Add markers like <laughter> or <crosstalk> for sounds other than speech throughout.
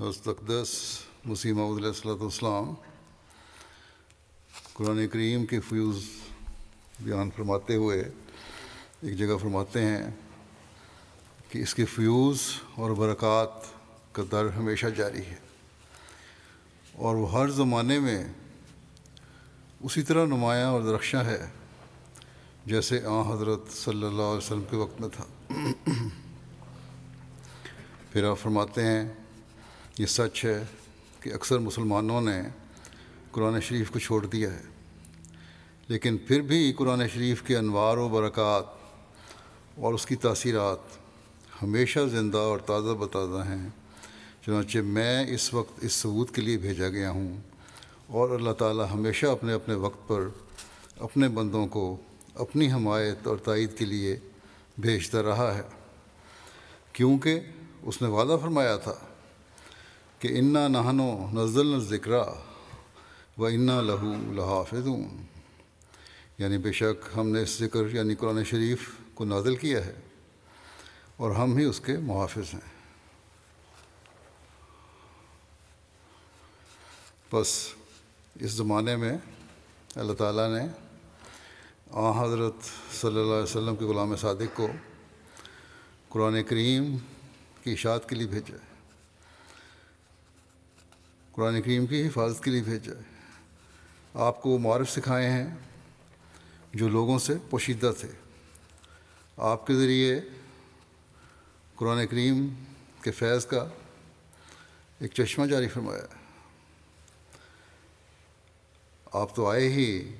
حضرت اقدس مسیم علیہ السلۃ والسلام قرآن کریم کے فیوز بیان فرماتے ہوئے ایک جگہ فرماتے ہیں کہ اس کے فیوز اور برکات کا در ہمیشہ جاری ہے اور وہ ہر زمانے میں اسی طرح نمایاں اور درخشاں ہے جیسے آ حضرت صلی اللہ علیہ وسلم کے وقت میں تھا۔ پھر آپ فرماتے ہیں یہ سچ ہے کہ اکثر مسلمانوں نے قرآن شریف کو چھوڑ دیا ہے۔ لیکن پھر بھی قرآن شریف کے انوار و برکات اور اس کی تاثیرات ہمیشہ زندہ اور تازہ بتازہ ہیں۔ چنانچہ میں اس وقت اس ثبوت کے لیے بھیجا گیا ہوں اور اللہ تعالی ہمیشہ اپنے اپنے وقت پر اپنے بندوں کو اپنی حمایت اور تائید کے لیے بھیجتا رہا ہے۔ کیونکہ اس نے وعدہ فرمایا تھا کہ انا نہنو نزل ذکر و انا لہو لحافظ یعنی بے شک ہم نے اس ذکر یعنی قرآن شریف کو نازل کیا ہے اور ہم ہی اس کے محافظ ہیں۔ بس اس زمانے میں اللہ تعالیٰ نے آ حضرت صلی اللہ علیہ وسلم کے غلام صادق کو قرآن کریم کی اشاعت کے لیے بھیجا ہے۔ قرآن کریم کی حفاظت کے لیے بھیجا ہے۔ آپ کو وہ معرف سکھائے ہیں جو لوگوں سے پوشیدہ تھے۔ آپ کے ذریعے قرآن کریم کے فیض کا ایک چشمہ جاری فرمایا۔ ہے آپ تو آئے ہی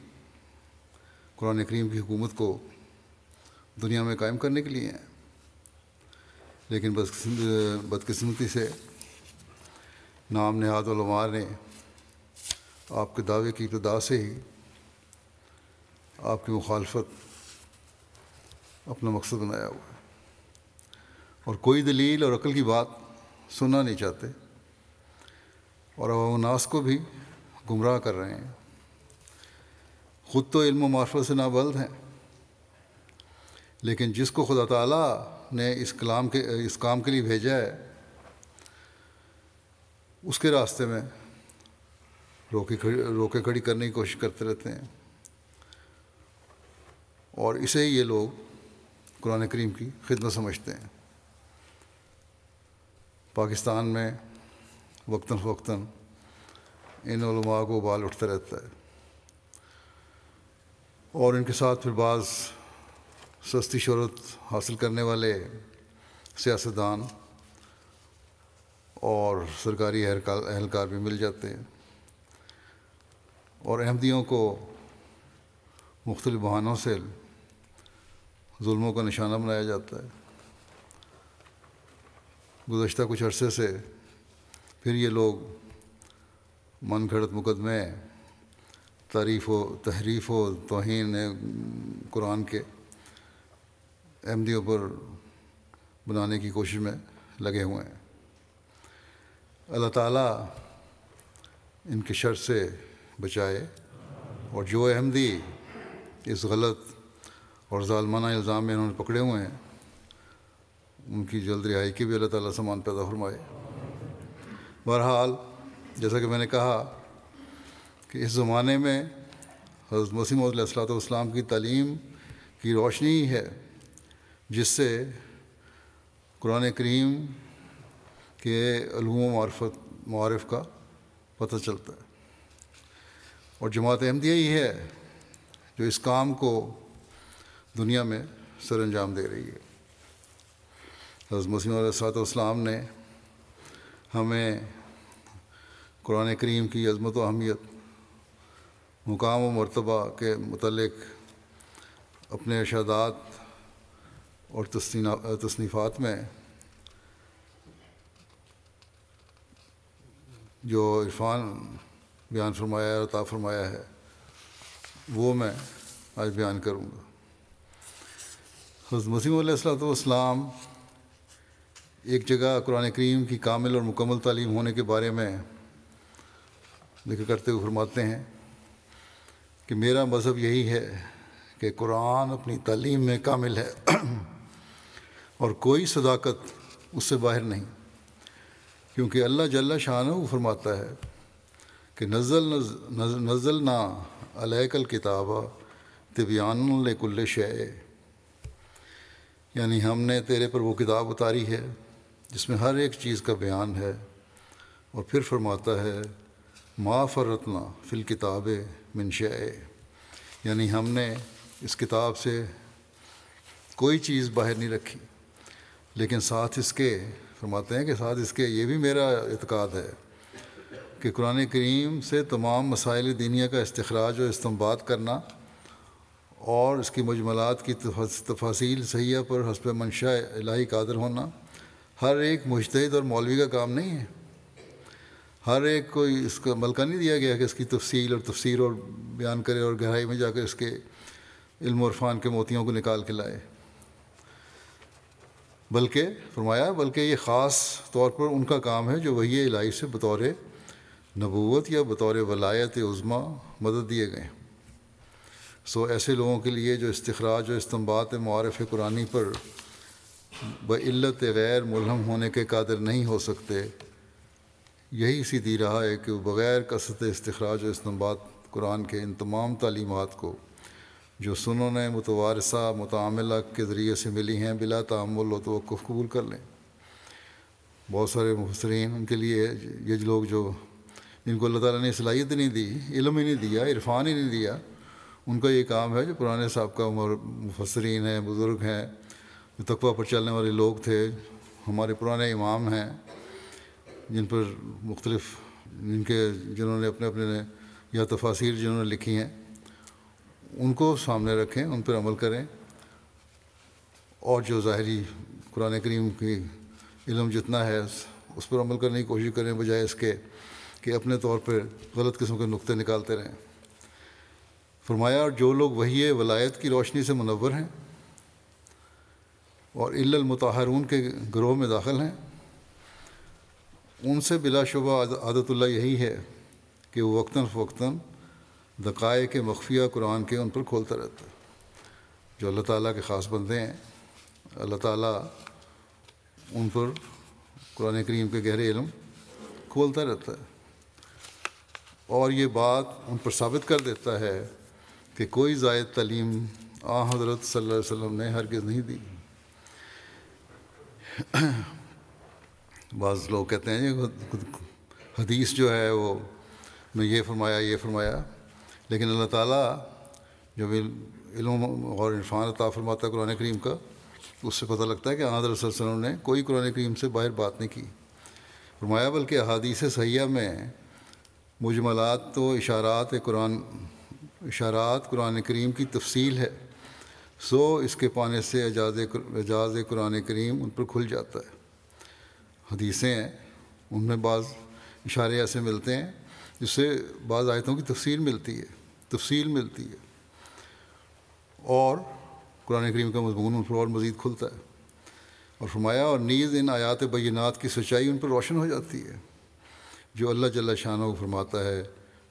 قرآن کریم کی حکومت کو دنیا میں قائم کرنے کے لیے ہیں۔ لیکن بدقسمتی سے نام نہاد علماء نے آپ کے دعوے کی ابتدا سے ہی آپ کی مخالفت اپنا مقصد بنایا ہوا ہے۔ اور کوئی دلیل اور عقل کی بات سننا نہیں چاہتے اور عوام الناس کو بھی گمراہ کر رہے ہیں۔ خود تو علم و معرفت سے نابلد ہیں، لیکن جس کو خدا تعالیٰ نے اس کلام کے، اس کام کے لیے بھیجا ہے اس کے راستے میں روکے کھڑی روکے کھڑی کرنے کی کوشش کرتے رہتے ہیں۔ اور اسے ہی یہ لوگ قرآن کریم کی خدمت سمجھتے ہیں۔ پاکستان میں وقتاً فوقتاً ان علماء کو بال اٹھتا رہتا ہے۔ اور ان کے ساتھ پھر بعض سستی شہرت حاصل کرنے والے سیاستدان اور سرکاری اہلکار بھی مل جاتے ہیں۔ اور احمدیوں کو مختلف بہانوں سے ظلموں کا نشانہ بنایا جاتا ہے۔ گزشتہ کچھ عرصے سے پھر یہ لوگ من گھڑت مقدمے، تعریف و تحریف و توہین قرآن کے احمدیوں پر بنانے کی کوشش میں لگے ہوئے ہیں۔ اللہ تعالیٰ ان کے شر سے بچائے اور جو احمدی اس غلط اور ظالمانہ الزام میں انہوں نے پکڑے ہوئے ہیں، ان کی جلد رہائی کی بھی اللہ تعالیٰ سامان پیدا فرمائے۔ بہرحال، جیسا کہ میں نے کہا کہ اس زمانے میں حضرت مسیم علیہ السلاۃ والسلام کی تعلیم کی روشنی ہی ہے، جس سے قرآن کریم کے علوم و معرفت معارف کا پتہ چلتا ہے۔ اور جماعت احمدیہ ہی ہے جو اس کام کو دنیا میں سر انجام دے رہی ہے۔ حضرت مسیم علیہ السلاۃ والسلام نے ہمیں قرآن کریم کی عظمت و اہمیت، مقام و مرتبہ کے متعلق اپنے ارشادات اور تصنیفات میں جو عرفان بیان فرمایا ہے عطا فرمایا ہے، وہ میں آج بیان کروں گا۔ حضرت مسیم علیہ السلۃ والسلام ایک جگہ قرآن کریم کی کامل اور مکمل تعلیم ہونے کے بارے میں ذکر کرتے ہوئے فرماتے ہیں کہ میرا مذہب یہی ہے کہ قرآن اپنی تعلیم میں کامل ہے اور کوئی صداقت اس سے باہر نہیں۔ کیونکہ اللہ جل شاہ وہ فرماتا ہے کہ نزل نزل نا علیہ کل کتاب طبیان الکل شے یعنی ہم نے تیرے پر وہ کتاب اتاری ہے جس میں ہر ایک چیز کا بیان ہے۔ اور پھر فرماتا ہے، ما فرتنا فل کتاب منشا یعنی ہم نے اس کتاب سے کوئی چیز باہر نہیں رکھی، لیکن ساتھ اس کے فرماتے ہیں کہ ساتھ اس کے یہ بھی میرا اعتقاد ہے کہ قرآن کریم سے تمام مسائل دینیا کا استخراج و استمباد کرنا اور اس کی مجملات کی تفاصیل سیاح پر حسب منشا الہی قادر ہونا ہر ایک مشتحد اور مولوی کا کام نہیں ہے۔ ہر ایک کو اس کا ملکہ نہیں دیا گیا کہ اس کی تفصیل اور تفسیر اور بیان کرے اور گہرائی میں جا کر اس کے علم و عرفان کے موتیوں کو نکال کے لائے۔ بلکہ فرمایا بلکہ یہ خاص طور پر ان کا کام ہے جو وہی الہی سے بطور نبوت یا بطور ولایت عظما مدد دیے گئے سو ایسے لوگوں کے لیے جو استخراج و استمبات معارف قرآنی پر بعلت غیر ملہم ہونے کے قادر نہیں ہو سکتے، یہی سیدھی رہا ہے کہ بغیر کثرت استخراج و استمباد قرآن کے ان تمام تعلیمات کو جو سنوں نے، متوارثہ، متعاملہ کے ذریعے سے ملی ہیں، بلا تعمل و توقف قبول کر لیں۔ بہت سارے مفسرین ان کے لیے، یہ لوگ جو، جن کو اللہ تعالیٰ نے صلاحیت نہیں دی، علم ہی نہیں دیا، عرفان ہی نہیں دیا، ان کا یہ کام ہے جو پرانے صاحب کا عمر مفسرین ہیں، بزرگ ہیں، جو تقوی پر چلنے والے لوگ تھے، ہمارے پرانے امام ہیں، جن پر مختلف، جن کے، جنہوں نے اپنے اپنے، یا تفاصیر جنہوں نے لکھی ہیں۔ ان کو سامنے رکھیں، ان پر عمل کریں۔ اور جو ظاہری قرآن کریم کی علم جتنا ہے، اس پر عمل کرنے کی کوشش کریں، بجائے اس کے کہ اپنے طور پر غلط قسم کے نقطے نکالتے رہیں۔ فرمایا، اور جو لوگ وہی ولایت کی روشنی سے منور ہیں اور عل المتحرون کے گروہ میں داخل ہیں، ان سے بلا شبہ عادت اللہ یہی ہے کہ وہ وقتاً فوقتاً دقائق کے مخفیہ قرآن کے ان پر کھولتا رہتا ہے۔ جو اللہ تعالیٰ کے خاص بندے ہیں، اللہ تعالیٰ ان پر قرآن کریم کے گہرے علم کھولتا رہتا ہے۔ اور یہ بات ان پر ثابت کر دیتا ہے کہ کوئی زائد تعلیم آ حضرت صلی اللہ علیہ وسلم نے ہرگز نہیں دی۔ بعض لوگ کہتے ہیں حدیث جو ہے وہ میں یہ فرمایا یہ فرمایا لیکن اللہ تعالیٰ جو علم اور عرفان عطا فرماتا ہے قرآن کریم کا اس سے پتہ لگتا ہے کہ حضرت صلی اللہ علیہ وسلم نے کوئی قرآن کریم سے باہر بات نہیں کی۔ فرمایا، بلکہ احادیث سیاح میں مجملات تو اشارات قرآن اشارات قرآن کریم کی تفصیل ہے۔ سو اس کے پانے سے اعجاز اعجاز قرآن کریم ان پر کھل جاتا ہے۔ حدیثیں ہیں، ان میں بعض اشارے ایسے ملتے ہیں جس سے بعض آیتوں کی تفصیل ملتی ہے، تفصیل ملتی ہے۔ اور قرآن کریم کا مضمون ان پر اور مزید کھلتا ہے۔ اور فرمایا، اور نیز ان آیات بینات کی سچائی ان پر روشن ہو جاتی ہے۔ جو اللہ جل شاہ کو فرماتا ہے،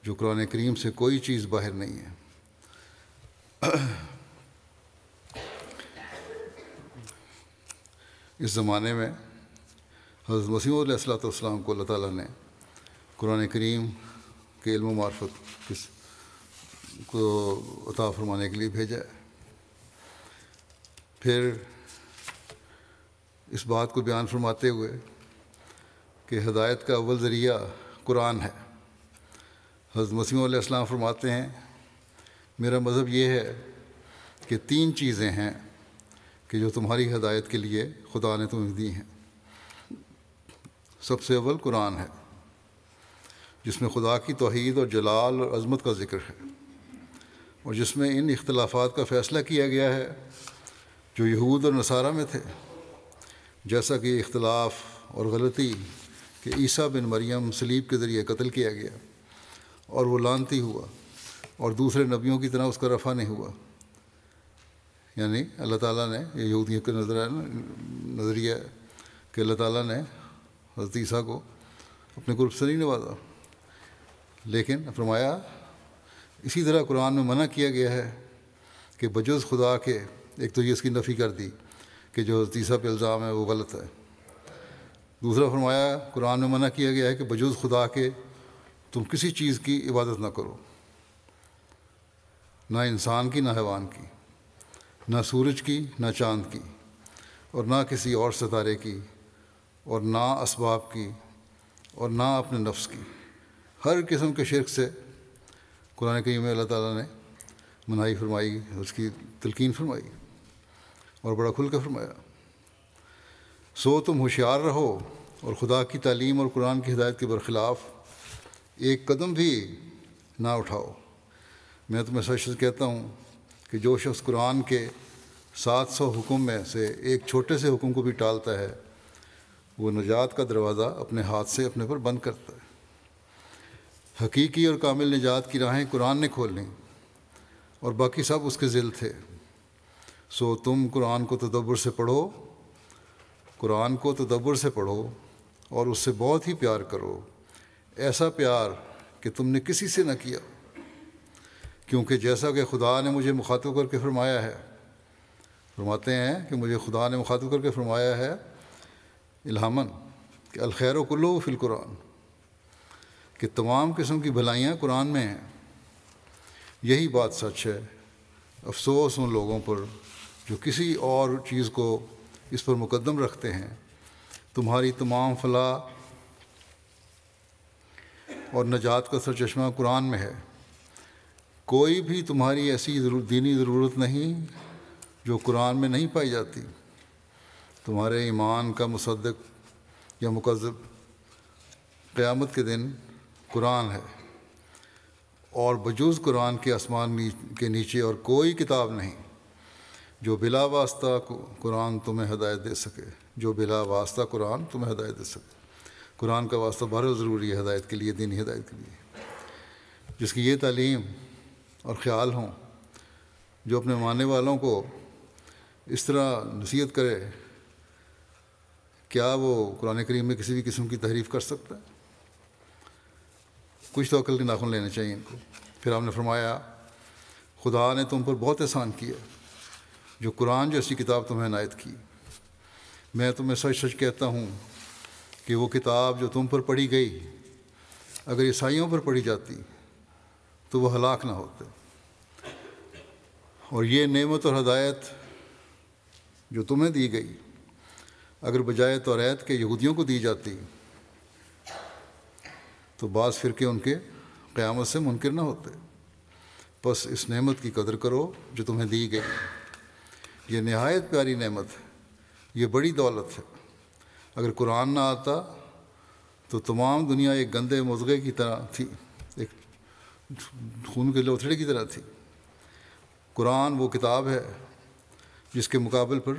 جو قرآن کریم سے کوئی چیز باہر نہیں ہے۔ اس زمانے میں حضرت وسیم علیہ السلاۃ والسلام کو اللہ تعالیٰ نے قرآن کریم کے علم و معرفت کس کو عطا فرمانے کے لیے بھیجا ہے۔ پھر اس بات کو بیان فرماتے ہوئے کہ ہدایت کا اول ذریعہ قرآن ہے۔ حضرت مسیم علیہ السلام فرماتے ہیں، میرا مذہب یہ ہے کہ تین چیزیں ہیں کہ جو تمہاری ہدایت کے لیے خدا نے تمہیں دی ہیں۔ سب سے اول قرآن ہے۔ جس میں خدا کی توحید اور جلال اور عظمت کا ذکر ہے اور جس میں ان اختلافات کا فیصلہ کیا گیا ہے جو یہود اور نصارہ میں تھے۔ جیسا کہ اختلاف اور غلطی کہ عیسیٰ بن مریم سلیب کے ذریعے قتل کیا گیا اور وہ لانتی ہوا اور دوسرے نبیوں کی طرح اس کا رفع نہیں ہوا۔ یعنی اللہ تعالیٰ نے، یہ یہودیوں کا نظر، نظریہ کہ اللہ تعالیٰ نے حضرت عیسیٰ کو اپنے گروپ سے نہیں نوازا۔ لیکن فرمایا، اسی طرح قرآن میں منع کیا گیا ہے کہ بجز خدا کے، ایک تو یہ اس کی نفی کر دی کہ جو حضرت عیسیٰ پہ الزام ہے وہ غلط ہے۔ دوسرا فرمایا، قرآن میں منع کیا گیا ہے کہ بجز خدا کے تم کسی چیز کی عبادت نہ کرو۔ نہ انسان کی، نہ حیوان کی، نہ سورج کی، نہ چاند کی، اور نہ کسی اور ستارے کی، اور نہ اسباب کی، اور نہ اپنے نفس کی۔ ہر قسم کے شرک سے قرآن کریم اللہ تعالیٰ نے منائی فرمائی، اس کی تلقین فرمائی اور بڑا کھل کر فرمایا۔ سو تم ہوشیار رہو اور خدا کی تعلیم اور قرآن کی ہدایت کے برخلاف ایک قدم بھی نہ اٹھاؤ۔ میں تمہیں سچ کہتا ہوں کہ جو شخص قرآن کے سات سو حکم میں سے ایک چھوٹے سے حکم کو بھی ٹالتا ہے، وہ نجات کا دروازہ اپنے ہاتھ سے اپنے پر بند کرتا ہے۔ حقیقی اور کامل نجات کی راہیں قرآن نے کھول لیں اور باقی سب اس کے ذل تھے۔ سو تم قرآن کو تدبر سے پڑھو، قرآن کو تدبر سے پڑھو اور اس سے بہت ہی پیار کرو۔ ایسا پیار کہ تم نے کسی سے نہ کیا، کیونکہ جیسا کہ خدا نے مجھے مخاطب کر کے فرمایا ہے، فرماتے ہیں کہ مجھے خدا نے مخاطب کر کے فرمایا ہے الہامن کہ الخیر و کلو فی القرآن۔ کہ تمام قسم کی بھلائیاں قرآن میں ہیں۔ یہی بات سچ ہے۔ افسوس ان لوگوں پر جو کسی اور چیز کو اس پر مقدم رکھتے ہیں۔ تمہاری تمام فلاح اور نجات کا سر چشمہ قرآن میں ہے۔ کوئی بھی تمہاری ایسی دینی ضرورت نہیں جو قرآن میں نہیں پائی جاتی۔ تمہارے ایمان کا مصدق یا مقذب قیامت کے دن قرآن ہے۔ اور بجوز قرآن کے آسمان کے نیچے اور کوئی کتاب نہیں۔ جو بلا واسطہ قرآن تمہیں ہدایت دے سکے۔ جو بلا واسطہ قرآن تمہیں ہدایت دے سکے۔ قرآن کا واسطہ بہت ضروری ہے، ہدایت کے لیے، دینی ہدایت کے لیے۔ جس کی یہ تعلیم اور خیال ہوں، جو اپنے ماننے والوں کو اس طرح نصیحت کرے، کیا وہ قرآن کریم میں کسی بھی قسم کی تحریف کر سکتا ہے؟ کچھ تو عقل کے ناخن لینے چاہیے۔ ان کو پھر آپ نے فرمایا، خدا نے تم پر بہت احسان کیا، جو قرآن جیسی کتاب تمہیں عنایت کی۔ میں تمہیں سچ سچ کہتا ہوں کہ وہ کتاب جو تم پر پڑھی گئی، اگر عیسائیوں پر پڑھی جاتی تو وہ ہلاک نہ ہوتے۔ اور یہ نعمت اور ہدایت جو تمہیں دی گئی، اگر بجائے تو ریت کے یہودیوں کو دی جاتی تو بعض فرقے ان کے قیامت سے منکر نہ ہوتے۔ بس اس نعمت کی قدر کرو جو تمہیں دی گئی۔ یہ نہایت پیاری نعمت ہے۔ یہ بڑی دولت ہے۔ اگر قرآن نہ آتا تو تمام دنیا ایک گندے مضغے کی طرح تھی۔ ایک خون کے لوتھڑے کی طرح تھی۔ قرآن وہ کتاب ہے جس کے مقابل پر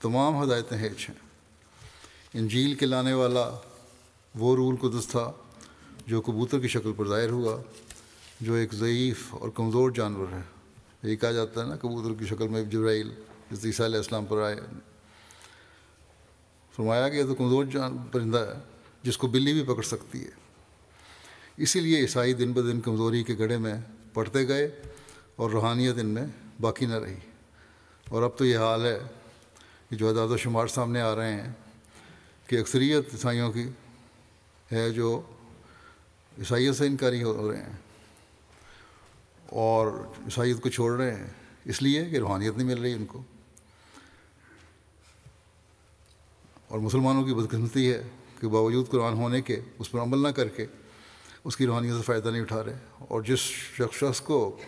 تمام ہدایتیں ہیچ ہیں۔ انجیل کے لانے والا وہ رول قدس تھا۔ جو کبوتر کی شکل پر ظاہر ہوا، جو ایک ضعیف اور کمزور جانور ہے۔ یہی کہا جاتا ہے نا، کبوتر کی شکل میں جبرائیل جس عیسیٰ علیہ السلام پر آئے۔ فرمایا کہ یہ تو کمزور جان پرندہ ہے، جس کو بلی بھی پکڑ سکتی ہے۔ اسی لیے عیسائی دن بدن کمزوری کے گڑھے میں پڑھتے گئے اور روحانیت ان میں باقی نہ رہی۔ اور اب تو یہ حال ہے کہ جو اعداد و شمار سامنے آ رہے ہیں، کہ اکثریت عیسائیوں کی ہے جو عیسائیت سے انکاری ہو رہے ہیں اور عیسائیت کو چھوڑ رہے ہیں، اس لیے کہ روحانیت نہیں مل رہی ان کو۔ اور مسلمانوں کی بدقسمتی ہے کہ باوجود قرآن ہونے کے، اس پر عمل نہ کر کے اس کی روحانیت سے فائدہ نہیں اٹھا رہے۔ اور جس شخص شخص کو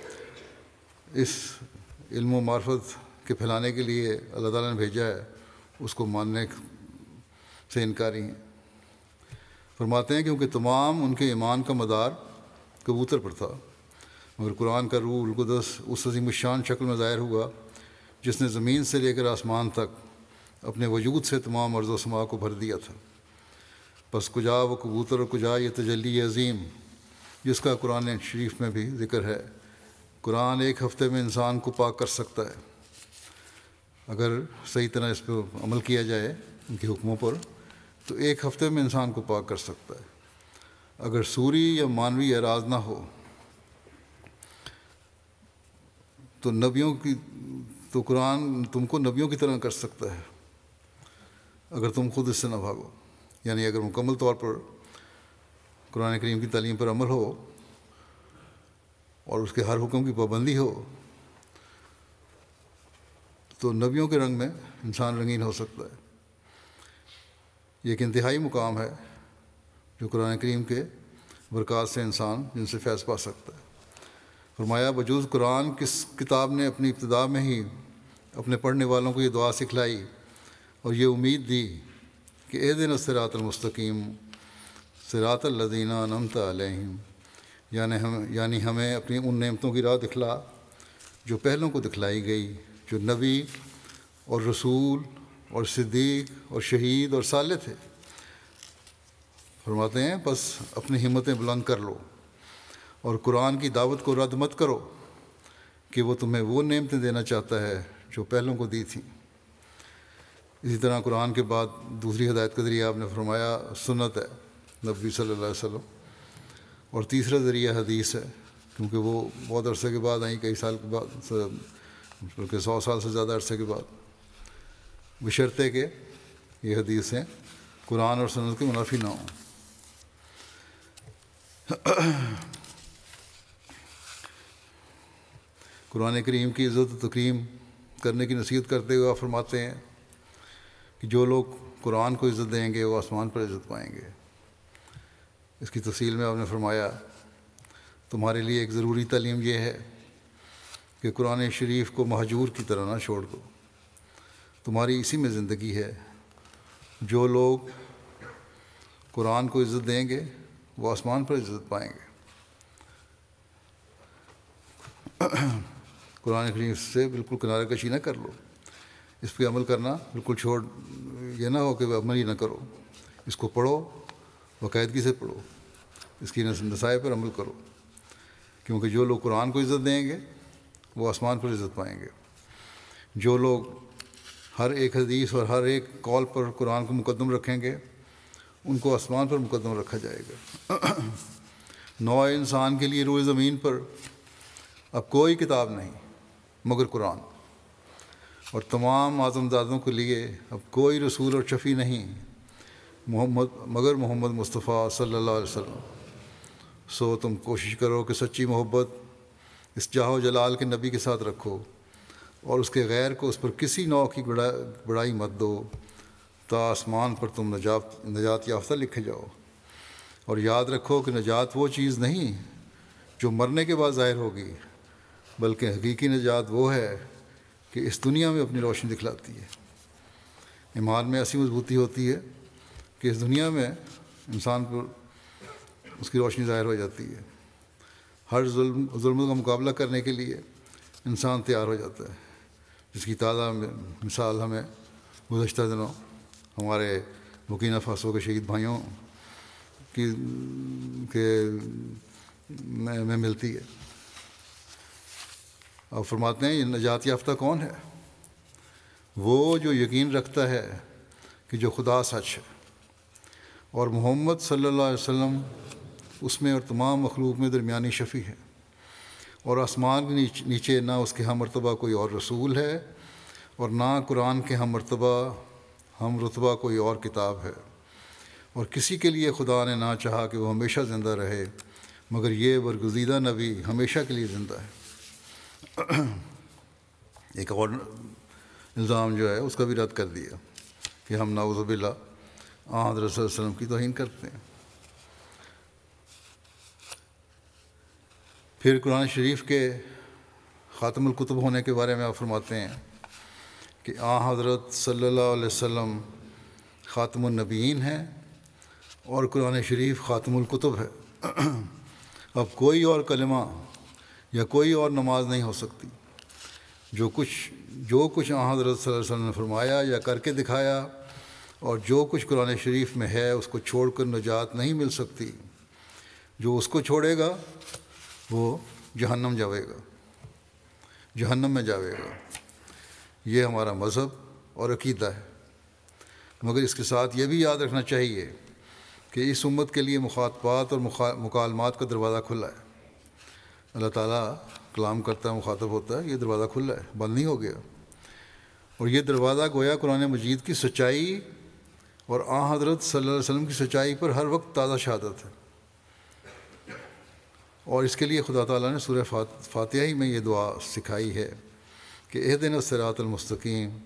اس علم و معرفت کے پھیلانے کے لیے اللہ تعالیٰ نے بھیجا ہے، اس کو ماننے سے انکاری ہیں۔ فرماتے ہیں کیونکہ تمام ان کے ایمان کا مدار کبوتر پر تھا، مگر قرآن کا روح القدس اس عظیم الشان شکل میں ظاہر ہوا، جس نے زمین سے لے کر آسمان تک اپنے وجود سے تمام عرض و سما کو بھر دیا تھا۔ بس کجا و کبوتر و کجا یہ تجلی عظیم، جس کا قرآن شریف میں بھی ذکر ہے۔ قرآن ایک ہفتے میں انسان کو پاک کر سکتا ہے۔ اگر صحیح طرح اس پہ عمل کیا جائے ان کے حکموں پر تو ایک ہفتے میں انسان کو پاک کر سکتا ہے۔ اگر سوری یا مانوی اعراض نہ ہو، تو نبیوں کی، تو قرآن تم کو نبیوں کی طرح کر سکتا ہے۔ اگر تم خود اس سے نہ بھاگو یعنی اگر مکمل طور پر قرآن کریم کی تعلیم پر عمل ہو اور اس کے ہر حکم کی پابندی ہو، تو نبیوں کے رنگ میں انسان رنگین ہو سکتا ہے۔ یہ ایک انتہائی مقام ہے جو قرآن کریم کے برکات سے انسان جن سے فیض پا سکتا ہے۔ فرمایا، بجوز قرآن کس کتاب نے اپنی ابتدا میں ہی اپنے پڑھنے والوں کو یہ دعا سکھلائی اور یہ امید دی کہ اے دن سرات المستقیم سرات الدینہ نمت علیہم یعنی ہم یعنی ہمیں اپنی ان نعمتوں کی راہ دکھلا جو پہلوں کو دکھلائی گئی، جو نبی اور رسول اور صدیق اور شہید اور صالح تھے۔ فرماتے ہیں، بس اپنی ہمتیں بلند کر لو اور قرآن کی دعوت کو رد مت کرو کہ وہ تمہیں وہ نعمتیں دینا چاہتا ہے جو پہلوں کو دی تھیں۔ اسی طرح قرآن کے بعد دوسری ہدایت کا ذریعہ آپ نے فرمایا، سنت ہے نبی صلی اللہ علیہ وسلم۔ اور تیسرا ذریعہ حدیث ہے، کیونکہ وہ بہت عرصے کے بعد آئیں، کئی سال کے بعد بلکہ سو سال سے زیادہ عرصے کے بعد۔ بشرطے کہ یہ حدیث ہیں، قرآن اور سنت کے منافی نہ ہوں۔ قرآن کریم کی عزت و تقریم کرنے کی نصیحت کرتے ہوئے آپ فرماتے ہیں کہ جو لوگ قرآن کو عزت دیں گے، وہ آسمان پر عزت پائیں گے۔ اس کی تفصیل میں آپ نے فرمایا، تمہارے لیے ایک ضروری تعلیم یہ ہے کہ قرآن شریف کو محجور کی طرح نہ چھوڑ دو۔ تمہاری اسی میں زندگی ہے۔ جو لوگ قرآن کو عزت دیں گے، وہ آسمان پر عزت پائیں گے۔ <clears throat> قرآن شریف سے بالکل کنارے کشی نہ کر لو۔ اس پہ عمل کرنا بالکل چھوڑ، یہ نہ ہو کہ عمل ہی نہ کرو۔ اس کو پڑھو، باقاعدگی سے پڑھو۔ اس کی نسائے پر عمل کرو۔ کیونکہ جو لوگ قرآن کو عزت دیں گے، وہ آسمان پر عزت پائیں گے۔ جو لوگ ہر ایک حدیث اور ہر ایک کال پر قرآن کو مقدم رکھیں گے، ان کو آسمان پر مقدم رکھا جائے گا۔ <clears throat> نو انسان کے لیے روئے زمین پر اب کوئی کتاب نہیں، مگر قرآن۔ اور تمام اعظم دادوں کے لیے اب کوئی رسول اور شفیع نہیں، محمد، مگر محمد مصطفیٰ صلی اللہ علیہ وسلم۔ سو تم کوشش کرو کہ سچی محبت اس جاہو جلال کے نبی کے ساتھ رکھو۔ اور اس کے غیر کو اس پر کسی نو کی بڑائی مت دو، تا آسمان پر تم نجات نجات یافتہ لکھے جاؤ۔ اور یاد رکھو کہ نجات وہ چیز نہیں جو مرنے کے بعد ظاہر ہوگی، بلکہ حقیقی نجات وہ ہے کہ اس دنیا میں اپنی روشنی دکھلاتی ہے۔ ایمان میں ایسی مضبوطی ہوتی ہے کہ اس دنیا میں انسان پر اس کی روشنی ظاہر ہو جاتی ہے۔ ہر ظلم ظلم کا مقابلہ کرنے کے لیے انسان تیار ہو جاتا ہے۔ جس کی تازہ مثال ہمیں گزشتہ دنوں ہمارے مکینہ فاسو کے شہید بھائیوں کی کے میں ملتی ہے۔ اور فرماتے ہیں یہ نجات یافتہ کون ہے؟ وہ جو یقین رکھتا ہے کہ جو خدا سچ ہے۔ اور محمد صلی اللہ علیہ وسلم اس میں اور تمام مخلوق میں درمیانی شفیع ہے۔ اور آسمان کے نیچے نہ اس کے ہم مرتبہ کوئی اور رسول ہے اور نہ قرآن کے ہم مرتبہ ہم رتبہ کوئی اور کتاب ہے۔ اور کسی کے لیے خدا نے نہ چاہا کہ وہ ہمیشہ زندہ رہے، مگر یہ برگزیدہ نبی ہمیشہ کے لیے زندہ ہے۔ <clears throat> ایک اور الزام جو ہے، اس کا بھی رد کر دیا کہ ہم ناؤز باللہ حضرت صلی اللہ علیہ وسلم کی توہین کرتے ہیں۔ پھر قرآن شریف کے خاتم القتب ہونے کے بارے میں آپ فرماتے ہیں کہ آ حضرت صلی اللہ علیہ وسلم خاتم النبیین ہیں اور قرآن شریف خاتم القتب ہے۔ <clears throat> اب کوئی اور کلمہ یا کوئی اور نماز نہیں ہو سکتی۔ جو کچھ جو کچھ آ حضرت صلی اللہ علیہ وسلم نے فرمایا یا کر کے دکھایا اور جو کچھ قرآن شریف میں ہے، اس کو چھوڑ کر نجات نہیں مل سکتی۔ جو اس کو چھوڑے گا وہ جہنم جاوے گا۔ جہنم میں جاوے گا۔ یہ ہمارا مذہب اور عقیدہ ہے۔ مگر اس کے ساتھ یہ بھی یاد رکھنا چاہیے کہ اس امت کے لیے مخاطبات اور مکالمات کا دروازہ کھلا ہے۔ اللہ تعالیٰ کلام کرتا ہے، مخاطب ہوتا ہے، یہ دروازہ کھلا ہے، بند نہیں ہو گیا۔ اور یہ دروازہ گویا قرآن مجید کی سچائی اور آ حضرت صلی اللہ علیہ وسلم کی سچائی پر ہر وقت تازہ شہادت ہے۔ اور اس کے لیے خدا تعالیٰ نے سورہ فاتحہ ہی میں یہ دعا سکھائی ہے کہ اح دن سرات المستقیم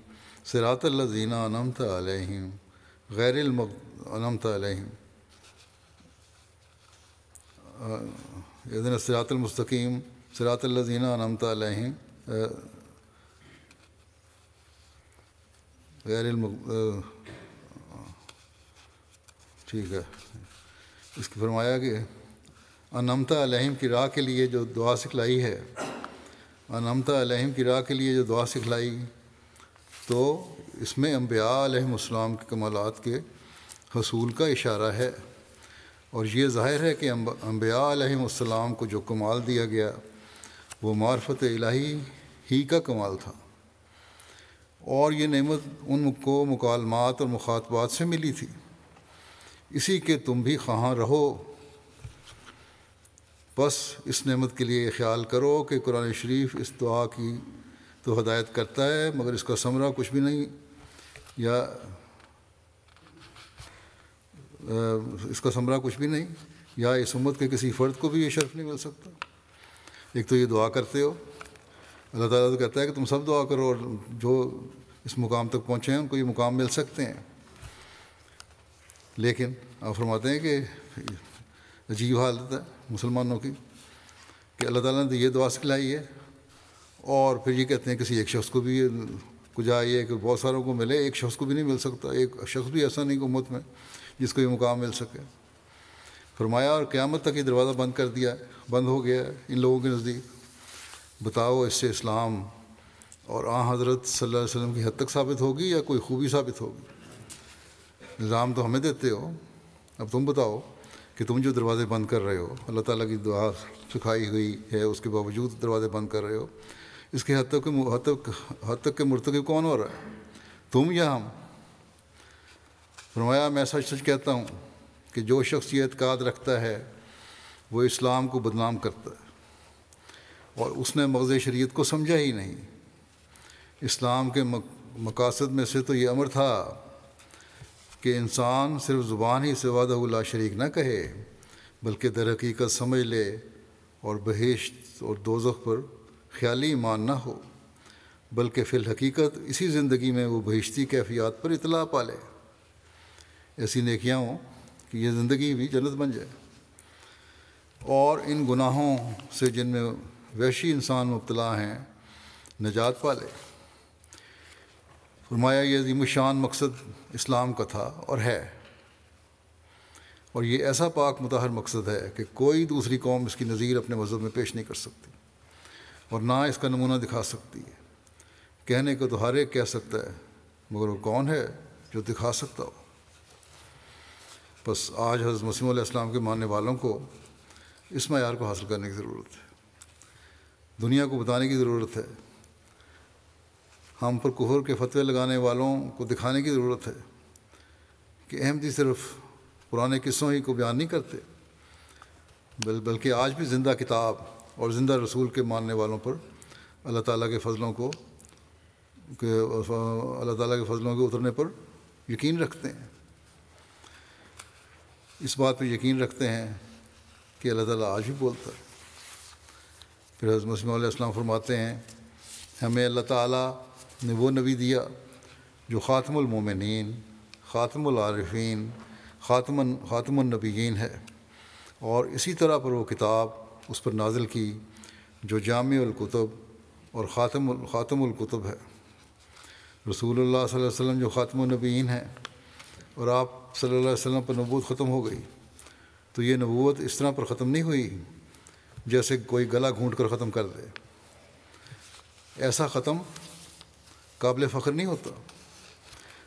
سرات اللہ زینہ انمت علیہم، غیر المغ انمت علیہم. دن سرات المستقیم سرات اللہ زینہ انمت علیہم غیر المغ ٹھیک ہے۔ اس کی فرمایا کہ انمتا علیہم کی راہ کے لیے جو دعا سکھلائی ہے، انمتا علیہم کی راہ کے لیے جو دعا سکھلائی، تو اس میں انبیاء علیہم السلام کے کمالات کے حصول کا اشارہ ہے۔ اور یہ ظاہر ہے کہ انبیاء علیہم السلام کو جو کمال دیا گیا، وہ معرفت الہی ہی کا کمال تھا۔ اور یہ نعمت ان کو مکالمات اور مخاطبات سے ملی تھی۔ اسی کے تم بھی خواہاں رہو بس اس نعمت کے لیے یہ خیال کرو کہ قرآن شریف اس دعا کی تو ہدایت کرتا ہے، مگر اس کا ثمرہ کچھ بھی نہیں، یا اس کا ثمرہ کچھ بھی نہیں، یا اس امت کے کسی فرد کو بھی یہ شرف نہیں مل سکتا۔ ایک تو یہ دعا کرتے ہو، اللہ تعالیٰ تو کہتا ہے کہ تم سب دعا کرو اور جو اس مقام تک پہنچے ہیں، ان کو یہ مقام مل سکتے ہیں۔ لیکن آپ فرماتے ہیں کہ عجیب حالت ہے مسلمانوں کی کہ اللہ تعالیٰ نے تو یہ دعا سکھلائی ہے اور پھر یہ کہتے ہیں کسی ایک شخص کو بھی کجا یہ کہ بہت ساروں کو ملے، ایک شخص کو بھی نہیں مل سکتا، ایک شخص بھی ایسا نہیں امت میں جس کو یہ مقام مل سکے۔ فرمایا اور قیامت تک یہ دروازہ بند کر دیا ہے، بند ہو گیا ہے ان لوگوں کے نزدیک۔ بتاؤ اس سے اسلام اور آ حضرت صلی اللہ علیہ وسلم کی حد تک ثابت ہوگی یا کوئی خوبی ثابت ہوگی؟ نظام تو ہمیں دیتے ہو، اب تم بتاؤ۔ کہ تم جو دروازے بند کر رہے ہو، اللہ تعالیٰ کی دعا سکھائی ہوئی ہے، اس کے باوجود دروازے بند کر رہے ہو، اس کے حد تک حد تک حد تک کے مرتکب کون ہو رہا ہے؟ تم یا ہم؟ فرمایا، میں سچ سچ کہتا ہوں کہ جو شخص یہ اعتقاد رکھتا ہے، وہ اسلام کو بدنام کرتا ہے۔ اور اس نے مغز شریعت کو سمجھا ہی نہیں۔ اسلام کے مقاصد میں سے تو یہ امر تھا کہ انسان صرف زبان ہی سے وعدہ اللہ شریک نہ کہے، بلکہ در حقیقت سمجھ لے اور بہشت اور دوزخ پر خیالی ایمان نہ ہو، بلکہ فی الحقیقت اسی زندگی میں وہ بہشتی کیفیات پر اطلاع پا لے ایسی نیکیاں ہوں کہ یہ زندگی بھی جنت بن جائے۔ اور ان گناہوں سے جن میں وحشی انسان مبتلا ہیں، نجات پا لے فرمایا یہ عظیم شان مقصد اسلام کا تھا اور ہے۔ اور یہ ایسا پاک متحر مقصد ہے کہ کوئی دوسری قوم اس کی نظیر اپنے مذہب میں پیش نہیں کر سکتی اور نہ اس کا نمونہ دکھا سکتی ہے۔ کہنے کو تو ہر ایک کہہ سکتا ہے، مگر وہ کون ہے جو دکھا سکتا ہو؟ بس آج حضرت مسیم علیہ السلام کے ماننے والوں کو اس معیار کو حاصل کرنے کی ضرورت ہے۔ دنیا کو بتانے کی ضرورت ہے۔ ہم پر کفر کے فتوے لگانے والوں کو دکھانے کی ضرورت ہے کہ احمدی صرف پرانے قصوں ہی کو بیان نہیں کرتے، بل، بلکہ آج بھی زندہ کتاب اور زندہ رسول کے ماننے والوں پر اللہ تعالیٰ کے فضلوں کو کہ اللہ تعالیٰ کے فضلوں کے اترنے پر یقین رکھتے ہیں۔ اس بات پہ یقین رکھتے ہیں کہ اللہ تعالیٰ آج بھی بولتا ہے۔ پھر حضرت مسلم علیہ السلام فرماتے ہیں، ہمیں اللہ تعالیٰ نے وہ نبی دیا جو خاتم المومنین، خاتم العارفین، خاتم خاتم النبیین ہے۔ اور اسی طرح پر وہ کتاب اس پر نازل کی جو جامع الکتب اور خاتم خاتم الکتب ہے۔ رسول اللہ صلی اللہ علیہ وسلم جو خاتم النبیین ہیں اور آپ صلی اللہ علیہ وسلم پر نبوت ختم ہو گئی، تو یہ نبوت اس طرح پر ختم نہیں ہوئی جیسے کوئی گلا گھونٹ کر ختم کر دے۔ ایسا ختم قابل فخر نہیں ہوتا۔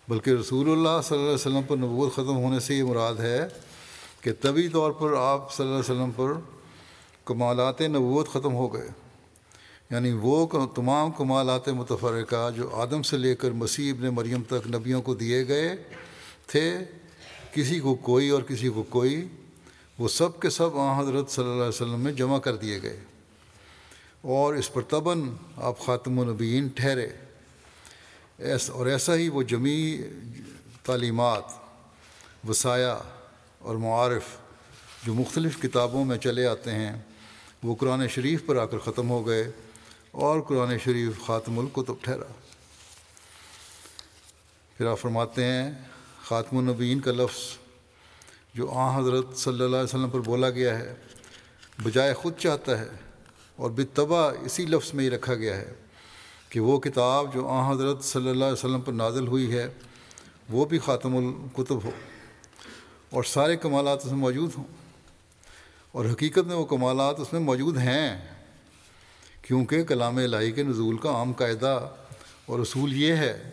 بلکہ رسول اللہ صلی اللہ علیہ وسلم پر نبوت ختم ہونے سے یہ مراد ہے کہ طبی طور پر آپ صلی اللہ علیہ وسلم پر کمالات نبوت ختم ہو گئے۔ یعنی وہ تمام کمالات متفرقہ جو آدم سے لے کر مسیح ابن مریم تک نبیوں کو دیے گئے تھے، کسی کو کوئی اور کسی کو کوئی، وہ سب کے سب آ حضرت صلی اللہ علیہ وسلم میں جمع کر دیے گئے۔ اور اس پر تباً آپ خاتم النبیین ٹھہرے۔ ایسا اور ایسا ہی وہ جمی تعلیمات، وسایہ اور معارف جو مختلف کتابوں میں چلے آتے ہیں، وہ قرآن شریف پر آ کر ختم ہو گئے اور قرآن شریف خاتم القتب ٹھہرا۔ پھر آپ فرماتے ہیں، خاتم النبین کا لفظ جو آ حضرت صلی اللہ علیہ وسلم پر بولا گیا ہے، بجائے خود چاہتا ہے اور بتبا اسی لفظ میں ہی رکھا گیا ہے۔ کہ وہ کتاب جو آ حضرت صلی اللہ علیہ وسلم پر نازل ہوئی ہے، وہ بھی خاتم القتب ہو۔ اور سارے کمالات اس میں موجود ہوں۔ اور حقیقت میں وہ کمالات اس میں موجود ہیں، کیونکہ کلام الہی کے نزول کا عام قاعدہ اور اصول یہ ہے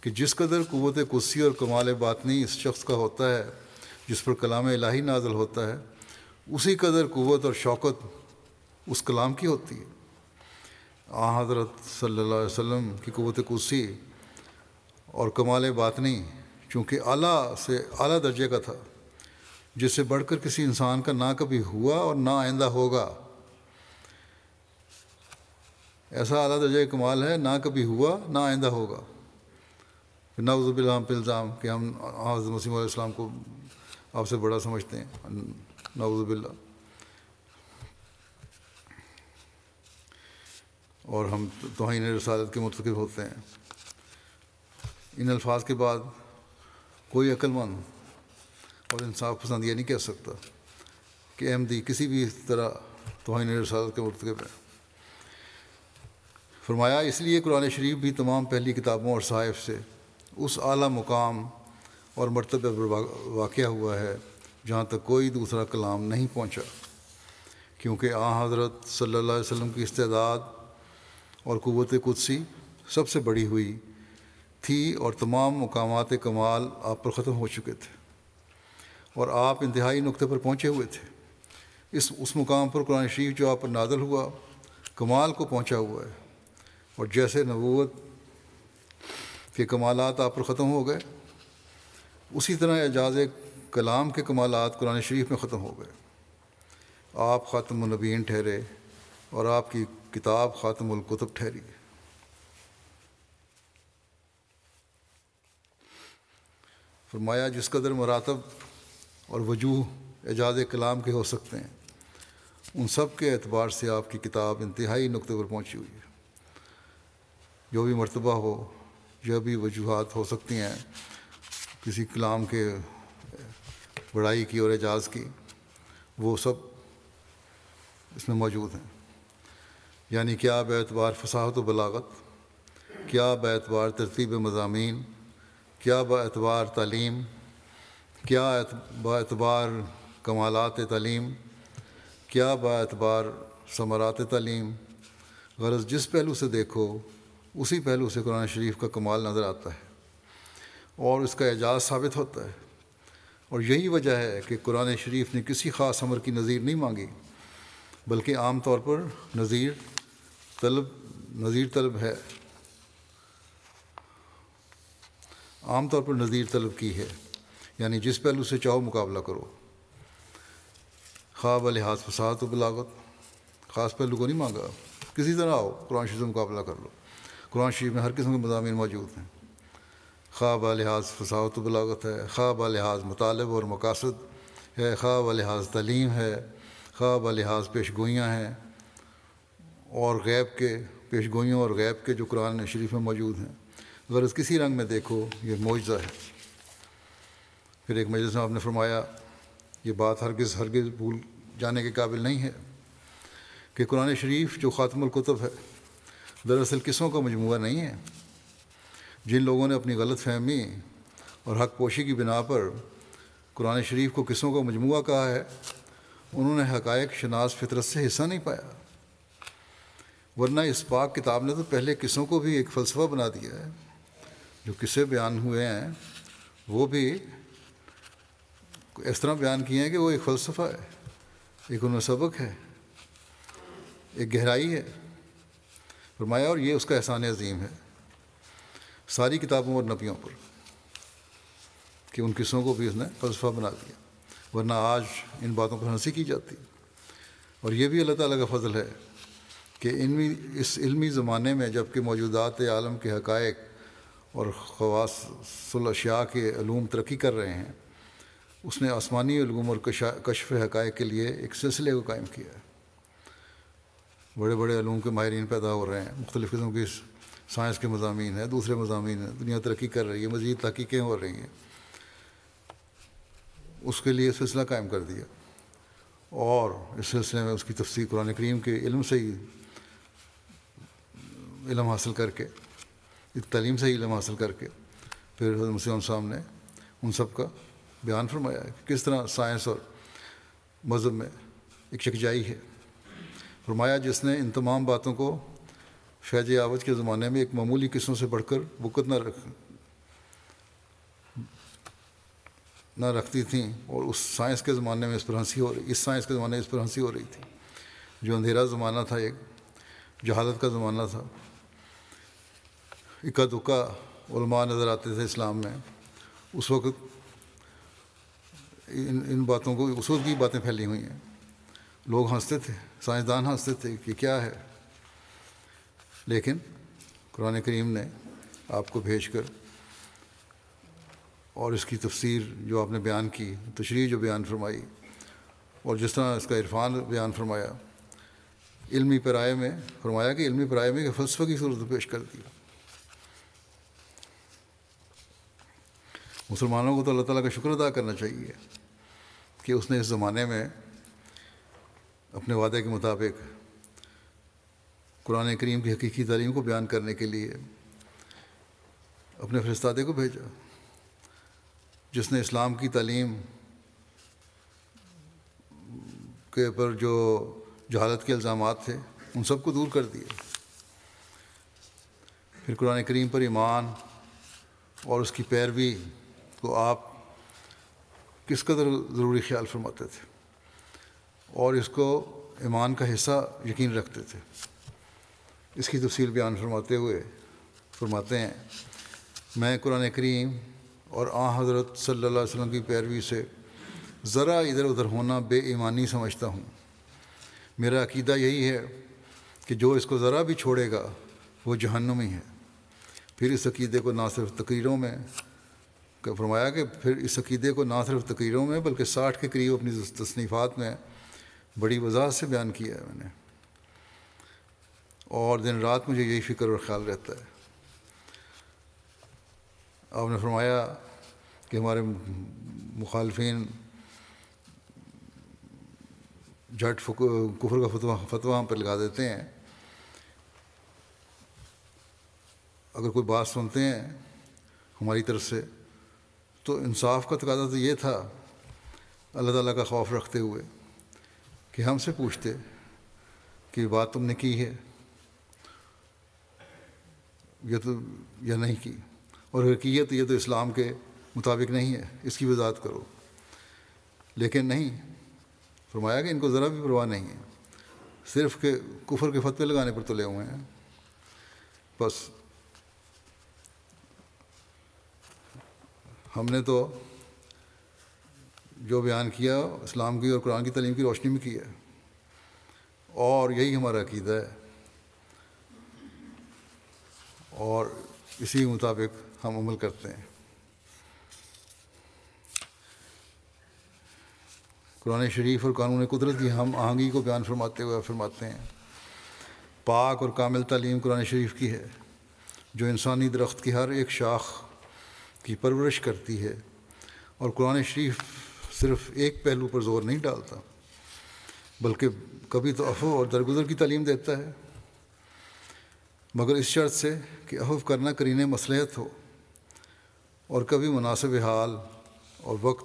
کہ جس قدر قوت قدسی اور کمال باطنی اس شخص کا ہوتا ہے، جس پر کلام الہی نازل ہوتا ہے، اسی قدر قوت اور شوقت اس کلام کی ہوتی ہے۔ آ حضرت صلی اللہ علیہ وسلم کی قوت قدسی اور کمال باطنی چونکہ اعلیٰ سے اعلیٰ درجے کا تھا، جس سے بڑھ کر کسی انسان کا نہ کبھی ہوا اور نہ آئندہ ہوگا۔ ایسا اعلیٰ درجۂ کمال ہے، نہ کبھی ہوا، نہ آئندہ ہوگا۔ نوز الحم پہ الزام کہ ہم حضرت مسیم علیہ السلام کو آپ سے بڑا سمجھتے ہیں۔ نوز باللہ۔ اور ہم توہین رسالت کے مرتکب ہوتے ہیں۔ ان الفاظ کے بعد کوئی عقل مند اور انصاف پسند یہ نہیں کہہ سکتا کہ احمدی کسی بھی طرح توہین رسالت کے مرتکب ہے فرمایا، اس لیے قرآن شریف بھی تمام پہلی کتابوں اور صحائف سے اس اعلیٰ مقام اور مرتبہ پر واقع ہوا ہے جہاں تک کوئی دوسرا کلام نہیں پہنچا، کیونکہ آ حضرت صلی اللہ علیہ وسلم کی استعداد اور قوت قدسی سب سے بڑی ہوئی تھی اور تمام مقامات کمال آپ پر ختم ہو چکے تھے اور آپ انتہائی نقطے پر پہنچے ہوئے تھے۔ اس اس مقام پر قرآن شریف جو آپ پر نادل ہوا، کمال کو پہنچا ہوا ہے۔ اور جیسے نبوت کے کمالات آپ پر ختم ہو گئے، اسی طرح اعجاز کلام کے کمالات قرآن شریف میں ختم ہو گئے۔ آپ خاتم النبین ٹھہرے اور آپ کی کتاب خاتم القتب ٹھہری فرمایا، جس قدر مراتب اور وجوہ اعجاز کلام کے ہو سکتے ہیں، ان سب کے اعتبار سے آپ کی کتاب انتہائی نقطے پر پہنچی ہوئی ہے۔ جو بھی مرتبہ ہو، جو بھی وجوہات ہو سکتی ہیں، کسی کلام کے بڑائی کی اور اعجاز کی، وہ سب اس میں موجود ہیں۔ یعنی کیا اعتبار فصاحت و بلاغت؟ کیا اعتبار ترتیب مضامین؟ کیا اعتبار تعلیم؟ کیا اعتبار کمالات تعلیم؟ کیا اعتبار ثمرات تعلیم؟ غرض جس پہلو سے دیکھو، اسی پہلو سے قرآن شریف کا کمال نظر آتا ہے اور اس کا اعجاز ثابت ہوتا ہے۔ اور یہی وجہ ہے کہ قرآن شریف نے کسی خاص عمر کی نظیر نہیں مانگی، بلکہ عام طور پر نظیر طلب نظیر طلب ہے۔ عام طور پر نظیر طلب کی ہے یعنی جس پہلو سے چاہو مقابلہ کرو۔ خواب لحاظ فساد و بلاغت، خاص پہلو کو نہیں مانگا۔ کسی طرح آؤ، قرآن شریف سے مقابلہ کر لو۔ قرآن شریف میں ہر قسم کے مضامین موجود ہیں۔ خواب لحاظ فساد و بلاغت ہے، خواب لحاظ مطالب اور مقاصد ہے، خواب لحاظ تعلیم ہے، خواب لحاظ پیش گوئیاں ہیں۔ اور غیب کے پیش گوئیوں اور غیب کے جو قرآن شریف میں موجود ہیں۔ اگر اس کسی رنگ میں دیکھو، یہ معجزہ ہے۔ پھر ایک مجلس میں آپ نے فرمایا، یہ بات ہرگز ہرگز بھول جانے کے قابل نہیں ہے کہ قرآن شریف جو خاتم القتب ہے، دراصل قصوں کا مجموعہ نہیں ہے۔ جن لوگوں نے اپنی غلط فہمی اور حق پوشی کی بنا پر قرآن شریف کو قصوں کا مجموعہ کہا ہے، انہوں نے حقائق شناس فطرت سے حصہ نہیں پایا۔ ورنہ اس پاک کتاب نے تو پہلے قصوں کو بھی ایک فلسفہ بنا دیا ہے، جو قصے بیان ہوئے ہیں، وہ بھی اس طرح بیان کیے ہیں کہ وہ ایک فلسفہ ہے، ایک ان میں سبق ہے، ایک گہرائی ہے۔ فرمایا، اور یہ اس کا احسان عظیم ہے۔ ساری کتابوں اور نبیوں پر کہ ان قصوں کو بھی اس نے فلسفہ بنا دیا، ورنہ آج ان باتوں پر ہنسی کی جاتی۔ اور یہ بھی اللہ تعالیٰ کا فضل ہے۔ کہ علمی، اس علمی زمانے میں جبکہ موجودات عالم کے حقائق اور خواص الاشیاء کے علوم ترقی کر رہے ہیں، اس نے آسمانی علوم اور کشف حقائق کے لیے ایک سلسلے کو قائم کیا ہے۔ بڑے بڑے علوم کے ماہرین پیدا ہو رہے ہیں، مختلف قسم کی سائنس کے مضامین ہیں، دوسرے مضامین ہیں، دنیا ترقی کر رہی ہے، مزید تحقیقیں ہو رہی ہیں۔ اس کے لیے سلسلہ قائم کر دیا۔ اور اس سلسلے میں اس کی تفصیل قرآن کریم کے علم سے ہی علم حاصل کر کے، ایک تعلیم سے ہی علم حاصل کر کے پھر حضرت مسلم صاحب نے ان سب کا بیان فرمایا ہے کہ کس طرح سائنس اور مذہب میں ایک یکجائی ہے۔ فرمایا جس نے ان تمام باتوں کو فیض آوت کے زمانے میں ایک معمولی قسموں سے بڑھ کر بکت نہ رکھ، نہ رکھتی تھیں اور اس سائنس کے زمانے میں اس پر ہنسی ہو رہی، اس سائنس کے زمانے میں اس پر ہنسی ہو رہی تھی۔ جو اندھیرا زمانہ تھا، ایک جہالت کا زمانہ تھا اکا دکا علماء نظر آتے تھے اسلام میں۔ اس وقت ان ان باتوں کو، اس وقت کی باتیں پھیلی ہوئی ہیں۔ لوگ ہنستے تھے، سائنسدان ہنستے تھے کہ کیا ہے۔ لیکن قرآن کریم نے آپ کو بھیج کر اور اس کی تفسیر جو آپ نے بیان کی، تشریح جو بیان فرمائی، اور جس طرح اس کا عرفان بیان فرمایا، علمی پرائے میں، فرمایا کہ علمی پرائے میں کہ فلسفہ کی صورت پیش کر دی۔ مسلمانوں کو تو اللہ تعالیٰ کا شکر ادا کرنا چاہیے کہ اس نے اس زمانے میں اپنے وعدے کے مطابق قرآن کریم کی حقیقی تعلیم کو بیان کرنے کے لیے اپنے فرستادے کو بھیجا، جس نے اسلام کی تعلیم کے پر جو جہالت کے الزامات تھے، ان سب کو دور کر دیے۔ پھر قرآن کریم پر ایمان اور اس کی پیروی کو آپ کس قدر ضروری خیال فرماتے تھے اور اس کو ایمان کا حصہ یقین رکھتے تھے؟ اس کی تفصیل بیان فرماتے ہوئے فرماتے ہیں، میں قرآن کریم اور آ حضرت صلی اللہ علیہ وسلم کی پیروی سے ذرا ادھر ادھر ہونا بے ایمانی سمجھتا ہوں۔ میرا عقیدہ یہی ہے کہ جو اس کو ذرا بھی چھوڑے گا وہ جہنمی ہے۔ پھر اس عقیدے کو نہ صرف تقریروں میں فرمایا کہ پھر اس عقیدے کو نہ صرف تقریروں میں بلکہ ساٹھ کے قریب اپنی تصنیفات میں بڑی وضاحت سے بیان کیا ہے میں نے۔ اور دن رات مجھے یہی فکر اور خیال رہتا ہے۔ آپ نے فرمایا کہ ہمارے مخالفین جھٹ کفر کا فتویٰ فتویٰ ہم پہ لگا دیتے ہیں۔ اگر کوئی بات سنتے ہیں ہماری طرف سے تو انصاف کا تقاضا تو یہ تھا اللہ تعالیٰ کا خوف رکھتے ہوئے کہ ہم سے پوچھتے کہ بات تم نے کی ہے یہ تو یا نہیں کی؟ اور اگر کی ہے تو یہ تو اسلام کے مطابق نہیں ہے، اس کی وضاحت کرو۔ لیکن نہیں، فرمایا کہ ان کو ذرا بھی پرواہ نہیں ہے۔ صرف کہ کفر کے فتوے لگانے پر تلے ہوئے ہیں۔ بس ہم نے تو جو بیان کیا اسلام کی اور قرآن کی تعلیم کی روشنی میں کیا اور یہی ہمارا عقیدہ ہے اور اسی مطابق ہم عمل کرتے ہیں۔ قرآن شریف اور قانون قدرت کی ہم آہنگی کو بیان فرماتے ہوئے فرماتے ہیں۔ پاک اور کامل تعلیم قرآن شریف کی ہے، جو انسانی درخت کی ہر ایک شاخ کی پرورش کرتی ہے اور قرآن شریف صرف ایک پہلو پر زور نہیں ڈالتا، بلکہ کبھی تو افو اور درگزر کی تعلیم دیتا ہے۔ مگر اس شرط سے کہ افو کرنا کرین مصلحت ہو اور کبھی مناسب حال اور وقت،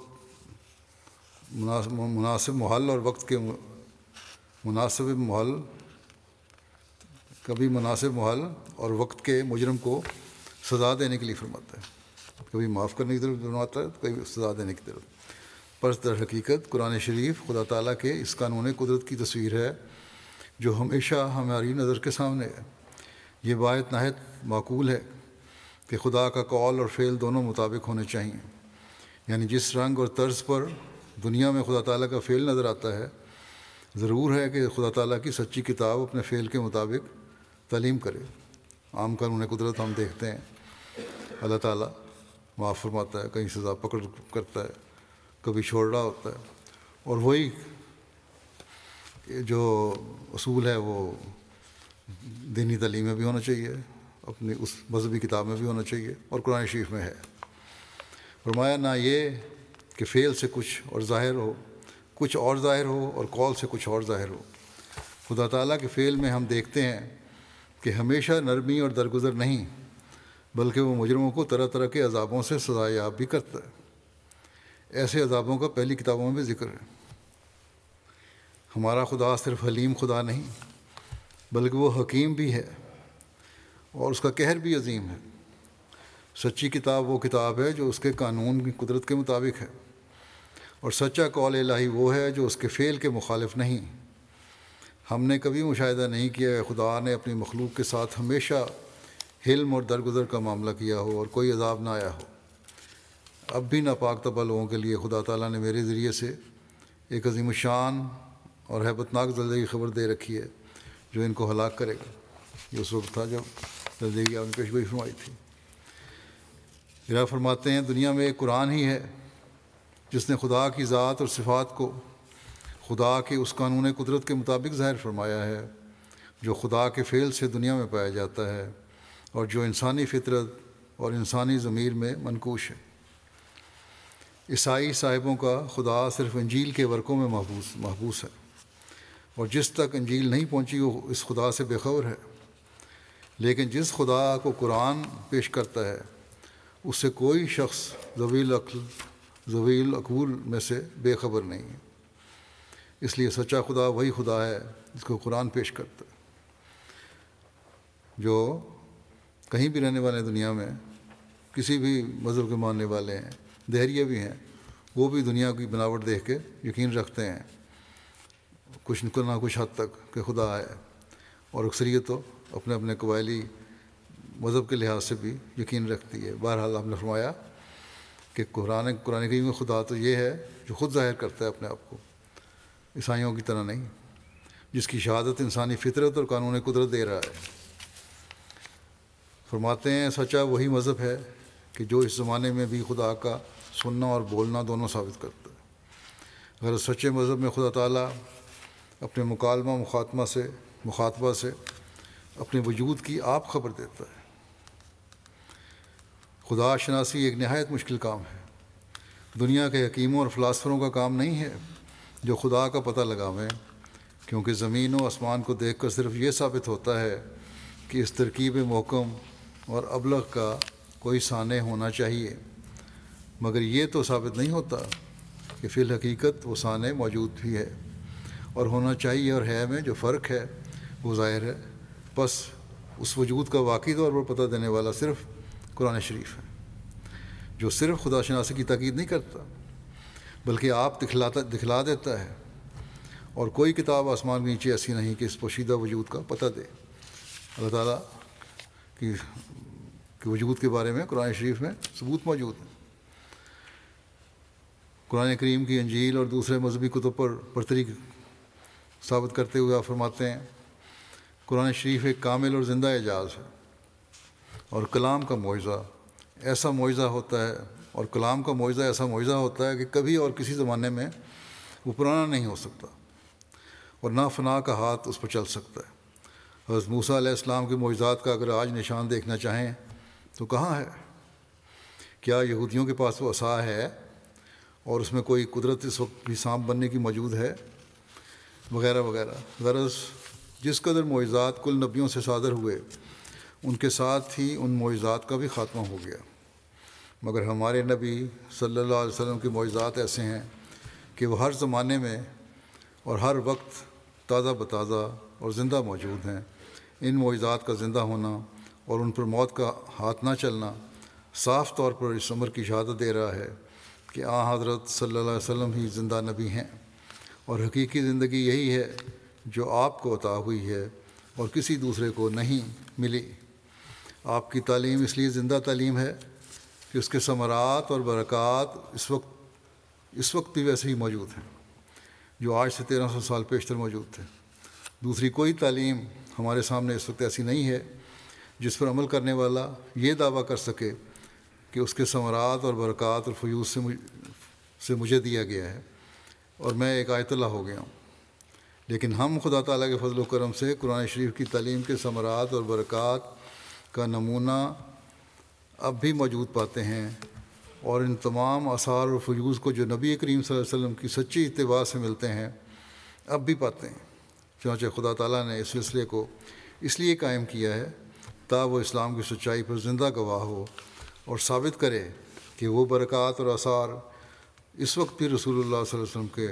مناسب محل اور وقت کے مناسب محل، کبھی مناسب محل اور وقت کے مجرم کو سزا دینے کے لیے فرماتا ہے۔ کبھی معاف کرنے کی طرف فرماتا ہے، تو کبھی سزا دینے کی طرف پر در حقیقت قرآن شریف خدا تعالیٰ کے اس قانون قدرت کی تصویر ہے، جو ہمیشہ ہماری نظر کے سامنے ہے۔ یہ باعث نہایت معقول ہے کہ خدا کا قول اور فعل دونوں مطابق ہونے چاہئیں۔ یعنی جس رنگ اور طرز پر دنیا میں خدا تعالیٰ کا فعل نظر آتا ہے، ضرور ہے کہ خدا تعالیٰ کی سچی کتاب اپنے فعل کے مطابق تعلیم کرے۔ عام قانون قدرت ہم دیکھتے ہیں۔ اللہ تعالیٰ معاف فرماتا ہے، کہیں سزا پکڑ کرتا ہے، کبھی چھوڑ رہا ہوتا ہے۔ اور وہی جو اصول ہے، وہ دینی تعلیم میں بھی ہونا چاہیے، اپنی اس مذہبی کتاب میں بھی ہونا چاہیے، اور قرآن شریف میں ہے۔ فرمایا، نہ یہ کہ فعل سے کچھ اور ظاہر ہو، کچھ اور ظاہر ہو اور کال سے کچھ اور ظاہر ہو۔ خدا تعالیٰ کے فعل میں ہم دیکھتے ہیں کہ ہمیشہ نرمی اور درگزر نہیں بلکہ وہ مجرموں کو طرح طرح کے عذابوں سے سزا یاب بھی کرتا ہے۔ ایسے عذابوں کا پہلی کتابوں میں ذکر ہے۔ ہمارا خدا صرف حلیم خدا نہیں، بلکہ وہ حکیم بھی ہے اور اس کا کہر بھی عظیم ہے۔ سچی کتاب وہ کتاب ہے جو اس کے قانون کی قدرت کے مطابق ہے۔ اور سچا قول الہی وہ ہے جو اس کے فعل کے مخالف نہیں۔ ہم نے کبھی مشاہدہ نہیں کیا خدا نے اپنی مخلوق کے ساتھ ہمیشہ حلم اور درگزر کا معاملہ کیا ہو اور کوئی عذاب نہ آیا ہو۔ اب بھی ناپاک طبع لوگوں کے لیے خدا تعالیٰ نے میرے ذریعے سے ایک عظیم الشان اور حیبت ناک زلزلے کی خبر دے رکھی ہے جو ان کو ہلاک کرے گا۔ یہ اس وقت تھا جب زلزلے کی آپ نے پیش گوئی فرمائی تھی۔ میرا فرماتے ہیں، دنیا میں ایک قرآن ہی ہے جس نے خدا کی ذات اور صفات کو خدا کے اس قانون قدرت کے مطابق ظاہر فرمایا ہے جو خدا کے فعل سے دنیا میں پایا جاتا ہے۔ اور جو انسانی فطرت اور انسانی ضمیر میں منقوش ہے۔ عیسائی صاحبوں کا خدا صرف انجیل کے ورقوں میں محبوس محبوس ہے۔ اور جس تک انجیل نہیں پہنچی، وہ اس خدا سے بے خبر ہے۔ لیکن جس خدا کو قرآن پیش کرتا ہے اس سے کوئی شخص زویل عقل زویل اقول میں سے بے خبر نہیں ہے۔ اس لیے سچا خدا وہی خدا ہے جس کو قرآن پیش کرتا ہے، جو کہیں بھی رہنے والے دنیا میں کسی بھی مذہب کے ماننے والے ہیں، دہریے بھی ہیں، وہ بھی دنیا کی بناوٹ دیکھ کے یقین رکھتے ہیں۔ کچھ نہ کچھ حد تک کہ خدا ہے اور اکثریت تو اپنے اپنے قبائلی مذہب کے لحاظ سے بھی یقین رکھتی ہے۔ بہرحال ہم نے فرمایا کہ قرآن قرآن کریم میں خدا تو یہ ہے جو خود ظاہر کرتا ہے اپنے آپ کو۔ عیسائیوں کی طرح نہیں، جس کی شہادت انسانی فطرت اور قانون قدرت دے رہا ہے۔ فرماتے ہیں، سچا وہی مذہب ہے کہ جو اس زمانے میں بھی خدا کا سننا اور بولنا دونوں ثابت کرتا ہے۔ اگر سچے مذہب میں خدا تعالیٰ اپنے مکالمہ مخاطمہ سے، مخاطبہ سے اپنے وجود کی آپ خبر دیتا ہے۔ خدا شناسی ایک نہایت مشکل کام ہے۔ دنیا کے حکیموں اور فلاسفروں کا کام نہیں ہے جو خدا کا پتہ لگاویں، کیونکہ زمین و آسمان کو دیکھ کر صرف یہ ثابت ہوتا ہے کہ اس ترکیب محکم اور ابلغ کا کوئی سانح ہونا چاہیے۔ مگر یہ تو ثابت نہیں ہوتا کہ فی الحقیقت وہ سانح موجود بھی ہے۔ اور ہونا چاہیے اور ہے میں جو فرق ہے، وہ ظاہر ہے۔ بس اس وجود کا واقعی طور پر پتہ دینے والا صرف قرآن شریف ہے، جو صرف خدا شناسی کی تاکید نہیں کرتا، بلکہ آپ دکھلاتا، دکھلا دیتا ہے۔ اور کوئی کتاب آسمان کے نیچے ایسی نہیں کہ اس پوشیدہ وجود کا پتہ دے۔ اللہ تعالیٰ کی وجود کے بارے میں قرآن شریف میں ثبوت موجود ہے قرآن کریم کی انجیل اور دوسرے مذہبی کتب پر برتری ثابت کرتے ہوئے آپ فرماتے ہیں، قرآن شریف ایک کامل اور زندہ اعجاز ہے اور کلام کا معاوضہ ایسا معاوضہ ہوتا ہے، اور کلام کا معاوضہ ایسا معاوضہ ہوتا ہے کہ کبھی اور کسی زمانے میں وہ پرانا نہیں ہو سکتا اور نہ فنا کا ہاتھ اس پر چل سکتا ہے۔ حضرت موسیٰ علیہ السلام کے معجزات کا اگر آج نشان دیکھنا چاہیں تو کہاں ہے؟ کیا یہودیوں کے پاس وہ عصا ہے اور اس میں کوئی قدرت اس وقت بھی سانپ بننے کی موجود ہے؟ وغیرہ وغیرہ۔ غرض، جس قدر معجزات کل نبیوں سے صادر ہوئے، ان کے ساتھ ہی ان معجزات کا بھی خاتمہ ہو گیا۔ مگر ہمارے نبی صلی اللہ علیہ وسلم کے معجزات ایسے ہیں کہ وہ ہر زمانے میں اور ہر وقت تازہ بتازہ اور زندہ موجود ہیں۔ ان معجزات کا زندہ ہونا اور ان پر موت کا ہاتھ نہ چلنا صاف طور پر اس عمر کی شہادت دے رہا ہے کہ آ حضرت صلی اللہ علیہ وسلم ہی زندہ نبی ہیں۔ اور حقیقی زندگی یہی ہے جو آپ کو عطا ہوئی ہے اور کسی دوسرے کو نہیں ملی۔ آپ کی تعلیم اس لیے زندہ تعلیم ہے کہ اس کے ثمرات اور برکات اس وقت اس وقت بھی ویسے ہی موجود ہیں جو آج سے تیرہ سو سال پیشتر موجود تھے۔ دوسری کوئی تعلیم ہمارے سامنے اس وقت ایسی نہیں ہے جس پر عمل کرنے والا یہ دعویٰ کر سکے کہ اس کے ثمرات اور برکات اور فیوز سے سے مجھے دیا گیا ہے اور میں ایک آیت اللہ ہو گیا ہوں۔ لیکن ہم خدا تعالیٰ کے فضل و کرم سے قرآن شریف کی تعلیم کے ثمرات اور برکات کا نمونہ اب بھی موجود پاتے ہیں اور ان تمام آثار اور فیوز کو جو نبی کریم صلی اللہ علیہ وسلم کی سچی اتباع سے ملتے ہیں، اب بھی پاتے ہیں۔ چنانچہ خدا تعالیٰ نے اس سلسلے کو اس لیے قائم کیا ہے تا وہ اسلام کی سچائی پر زندہ گواہ ہو اور ثابت کرے کہ وہ برکات اور آثار اس وقت بھی رسول اللہ صلی اللہ علیہ وسلم کے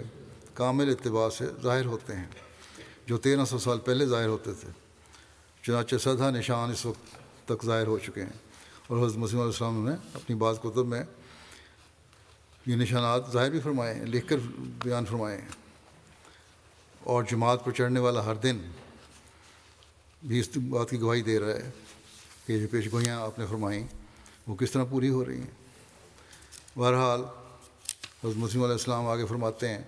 کامل اتباع سے ظاہر ہوتے ہیں، جو تیرہ سو سال پہلے ظاہر ہوتے تھے۔ چنانچہ سدھا نشان اس وقت تک ظاہر ہو چکے ہیں اور حضرت مسلم علیہ السلام نے اپنی بعض کتب میں یہ نشانات ظاہر بھی فرمائے ہیں، لکھ کر بیان فرمائے ہیں۔ اور جماعت پر چڑھنے والا ہر دن بھی اس بات کی گواہی دے رہا ہے کہ جو پیش گوئیاں آپ نے فرمائیں، وہ کس طرح پوری ہو رہی ہیں؟ بہرحال، حضرت مسلم علیہ السلام آگے فرماتے ہیں،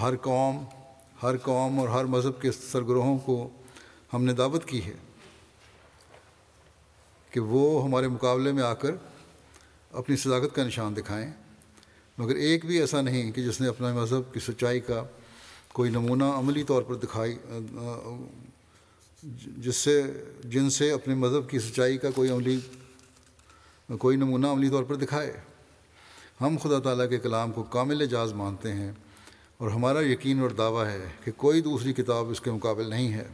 ہر قوم ہر قوم اور ہر مذہب کے سرگروہوں کو ہم نے دعوت کی ہے کہ وہ ہمارے مقابلے میں آ کر اپنی صداقت کا نشان دکھائیں۔ مگر ایک بھی ایسا نہیں کہ جس نے اپنا مذہب کی سچائی کا کوئی نمونہ عملی طور پر دکھائی جس سے جن سے اپنے مذہب کی سچائی کا کوئی عملی، کوئی نمونہ عملی طور پر دکھائے۔ ہم خدا تعالیٰ کے کلام کو کامل اعجاز مانتے ہیں اور ہمارا یقین اور دعویٰ ہے کہ کوئی دوسری کتاب اس کے مقابل نہیں ہے۔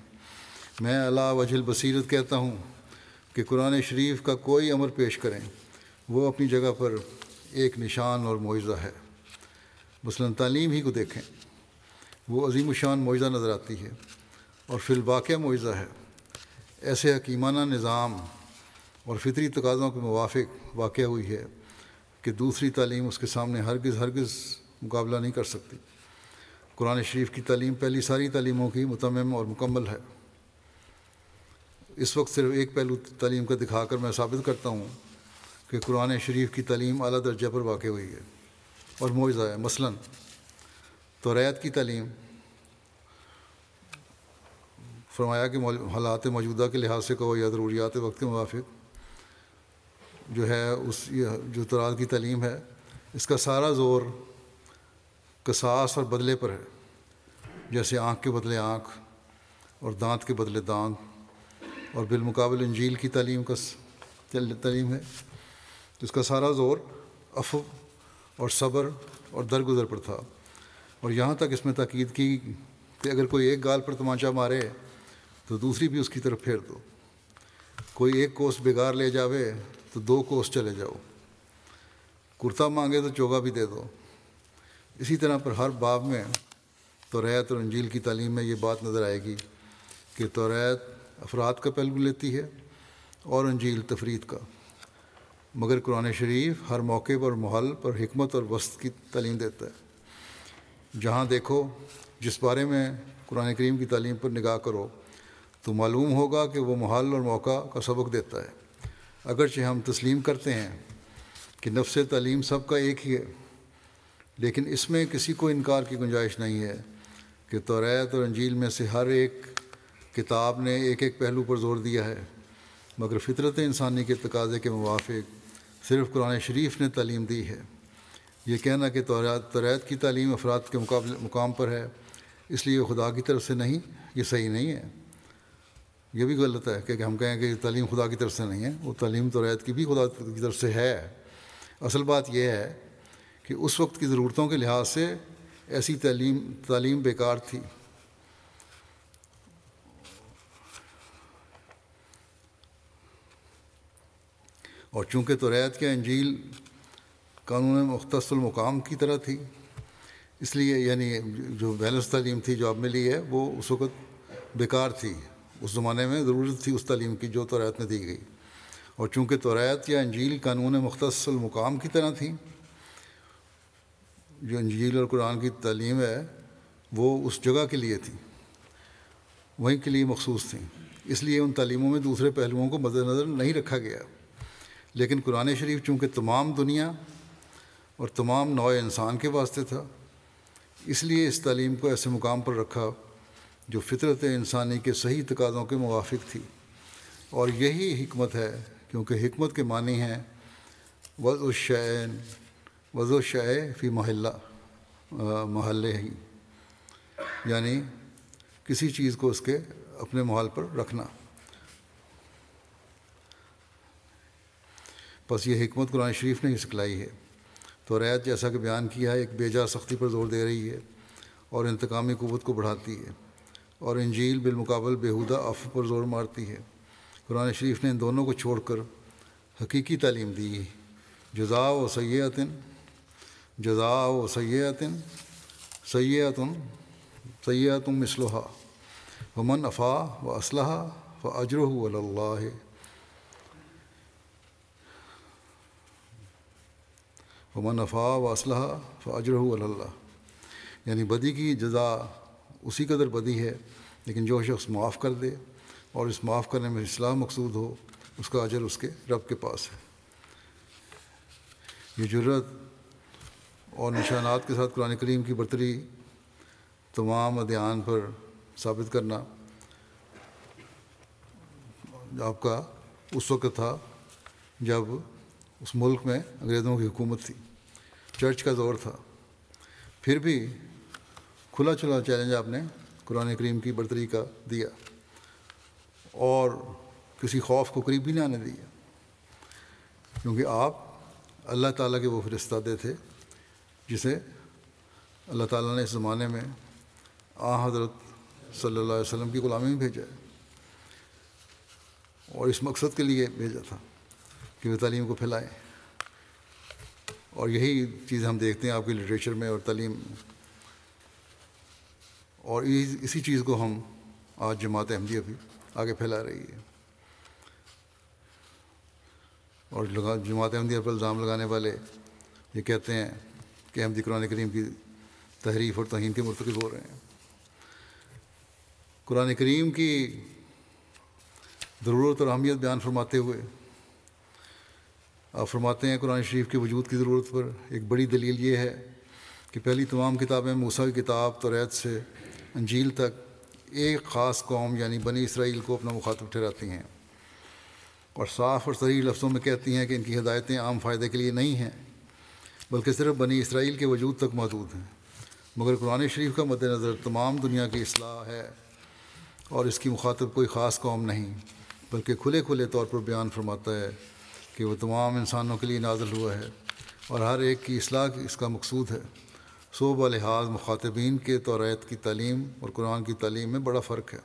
میں اللہ وجل بصیرت کہتا ہوں کہ قرآن شریف کا کوئی امر پیش کریں، وہ اپنی جگہ پر ایک نشان اور معجزہ ہے۔ مثلاً تعلیم ہی کو دیکھیں، وہ عظیم الشان معجزہ نظر آتی ہے۔ اور فی الواقع معجزہ ہے۔ ایسے حکیمانہ نظام اور فطری تقاضوں کے موافق واقع ہوئی ہے کہ دوسری تعلیم اس کے سامنے ہرگز ہرگز مقابلہ نہیں کر سکتی۔ قرآن شریف کی تعلیم پہلی ساری تعلیموں کی متمم اور مکمل ہے۔ اس وقت صرف ایک پہلو تعلیم کا دکھا کر میں ثابت کرتا ہوں کہ قرآن شریف کی تعلیم اعلیٰ درجہ پر واقع ہوئی ہے اور معجزہ ہے۔ مثلاً تو ریت کی تعلیم فرمایا کہ حالات موجودہ کے لحاظ سے کہو یا ضروریات وقت کے موافق جو ہے اس جو تراد کی تعلیم ہے، اس کا سارا زور قصاص اور بدلے پر ہے۔ جیسے آنکھ کے بدلے آنکھ اور دانت کے بدلے دانت اور بالمقابل انجیل کی تعلیم کا تعلیم ہے۔ اس کا سارا زور افو اور صبر اور درگزر پر تھا۔ اور یہاں تک اس میں تاکید کی کہ اگر کوئی ایک گال پر تمانچہ مارے تو دوسری بھی اس کی طرف پھیر دو۔ کوئی ایک کوس بگار لے جاوے تو دو کوس چلے جاؤ۔ کرتا مانگے تو چوگا بھی دے دو۔ اسی طرح پر ہر باب میں توریت اور انجیل کی تعلیم میں یہ بات نظر آئے گی کہ توریت افراد کا پہلو لیتی ہے اور انجیل تفرید کا۔ مگر قرآن شریف ہر موقع پر محل پر حکمت اور وسط کی تعلیم دیتا ہے۔ جہاں دیکھو جس بارے میں قرآن کریم کی تعلیم پر نگاہ کرو تو معلوم ہوگا کہ وہ محل اور موقع کا سبق دیتا ہے۔ اگرچہ ہم تسلیم کرتے ہیں کہ نفس تعلیم سب کا ایک ہی ہے، لیکن اس میں کسی کو انکار کی گنجائش نہیں ہے کہ توریت اور انجیل میں سے ہر ایک کتاب نے ایک ایک پہلو پر زور دیا ہے۔ مگر فطرت انسانی کے تقاضے کے موافق صرف قرآن شریف نے تعلیم دی ہے۔ یہ کہنا کہ توریت کی تعلیم افراد کے مقابلے مقام پر ہے، اس لیے خدا کی طرف سے نہیں، یہ صحیح نہیں ہے۔ یہ بھی غلط ہے کہ ہم کہیں کہ تعلیم خدا کی طرف سے نہیں ہے، وہ تعلیم تو ریت کی بھی خدا کی طرف سے ہے۔ اصل بات یہ ہے کہ اس وقت کی ضرورتوں کے لحاظ سے ایسی تعلیم تعلیم بیکار تھی۔ اور چونکہ تو ریت کے انجیل قانون مختص المقام کی طرح تھی، اس لیے یعنی جو بیلنس تعلیم تھی جو اب ملی ہے، وہ اس وقت بیکار تھی۔ اس زمانے میں ضرورت تھی اس تعلیم کی جو توریت میں دی گئی۔ اور چونکہ توریت یا انجیل قانون مختص المقام کی طرح تھی، جو انجیل اور قرآن کی تعلیم ہے، وہ اس جگہ کے لیے تھی، وہیں کے لیے مخصوص تھیں اس لیے ان تعلیموں میں دوسرے پہلوؤں کو مد نظر نہیں رکھا گیا۔ لیکن قرآن شریف چونکہ تمام دنیا اور تمام نوع انسان کے واسطے تھا، اس لیے اس تعلیم کو ایسے مقام پر رکھا جو فطرت انسانی کے صحیح تقاضوں کے موافق تھی۔ اور یہی حکمت ہے، کیونکہ حکمت کے معنی ہیں وض الشعین وض و شع فی محلہ محلے ہی۔ یعنی کسی چیز کو اس کے اپنے محل پر رکھنا۔ بس یہ حکمت قرآن شریف نے ہی سکھلائی ہے۔ تو ریت جیسا کہ بیان کیا ہے، ایک بیجا سختی پر زور دے رہی ہے اور انتقامی قوت کو بڑھاتی ہے۔ اور انجیل بالمقابل بےحودہ اف پر زور مارتی ہے۔ قرآن شریف نے ان دونوں کو چھوڑ کر حقیقی تعلیم دی۔ جزا و سیاتن جزا و سیاتن سیاتن سیاتم مسلحہ ومن افا و اسلحہ و اجر اللہ۔ ومن افا و اسلحہ و اجر اللہ۔ یعنی بدی کی جزا اسی قدر بدی ہے، لیکن جو شخص معاف کر دے اور اس معاف کرنے میں اصلاح مقصود ہو، اس کا اجر اس کے رب کے پاس ہے۔ یہ جرت اور نشانات کے ساتھ قرآن کریم کی برتری تمام ادیان پر ثابت کرنا آپ کا اس وقت تھا جب اس ملک میں انگریزوں کی حکومت تھی۔ چرچ کا دور تھا۔ پھر بھی کھلا چلا چیلنج آپ نے قرآن کریم کی برتری کا دیا اور کسی خوف کو قریب بھی نہ آنے دیا۔ کیونکہ آپ اللہ تعالیٰ کے وہ فرستادے تھے جسے اللہ تعالیٰ نے اس زمانے میں آ حضرت صلی اللہ علیہ وسلم کی غلامی میں بھیجا ہے اور اس مقصد کے لیے بھیجا تھا کہ وہ تعلیم کو پھیلائیں۔ اور یہی چیز ہم دیکھتے ہیں آپ کی لٹریچر میں اور تعلیم اور اسی چیز کو ہم آج جماعت احمدیہ بھی آگے پھیلا رہی ہے۔ اور لگا، جماعت احمدیہ پر الزام لگانے والے یہ کہتے ہیں کہ احمدی قرآن کریم کی تحریف اور توہین کے مرتکب ہو رہے ہیں۔ قرآن کریم کی ضرورت اور اہمیت بیان فرماتے ہوئے آپ فرماتے ہیں قرآن شریف کے وجود کی ضرورت پر ایک بڑی دلیل یہ ہے کہ پہلی تمام کتابیں موسیٰ کی کتاب تو ریت سے انجیل تک ایک خاص قوم یعنی بنی اسرائیل کو اپنا مخاطب ٹھہراتی ہیں۔ اور صاف اور صحیح لفظوں میں کہتی ہیں کہ ان کی ہدایتیں عام فائدے کے لیے نہیں ہیں، بلکہ صرف بنی اسرائیل کے وجود تک محدود ہیں۔ مگر قرآن شریف کا مد نظر تمام دنیا کی اصلاح ہے اور اس کی مخاطب کوئی خاص قوم نہیں، بلکہ کھلے کھلے طور پر بیان فرماتا ہے کہ وہ تمام انسانوں کے لیے نازل ہوا ہے اور ہر ایک کی اصلاح اس کا مقصود ہے۔ صوبہ لحاظ مخاطبین کے توریت کی تعلیم اور قرآن کی تعلیم میں بڑا فرق ہے۔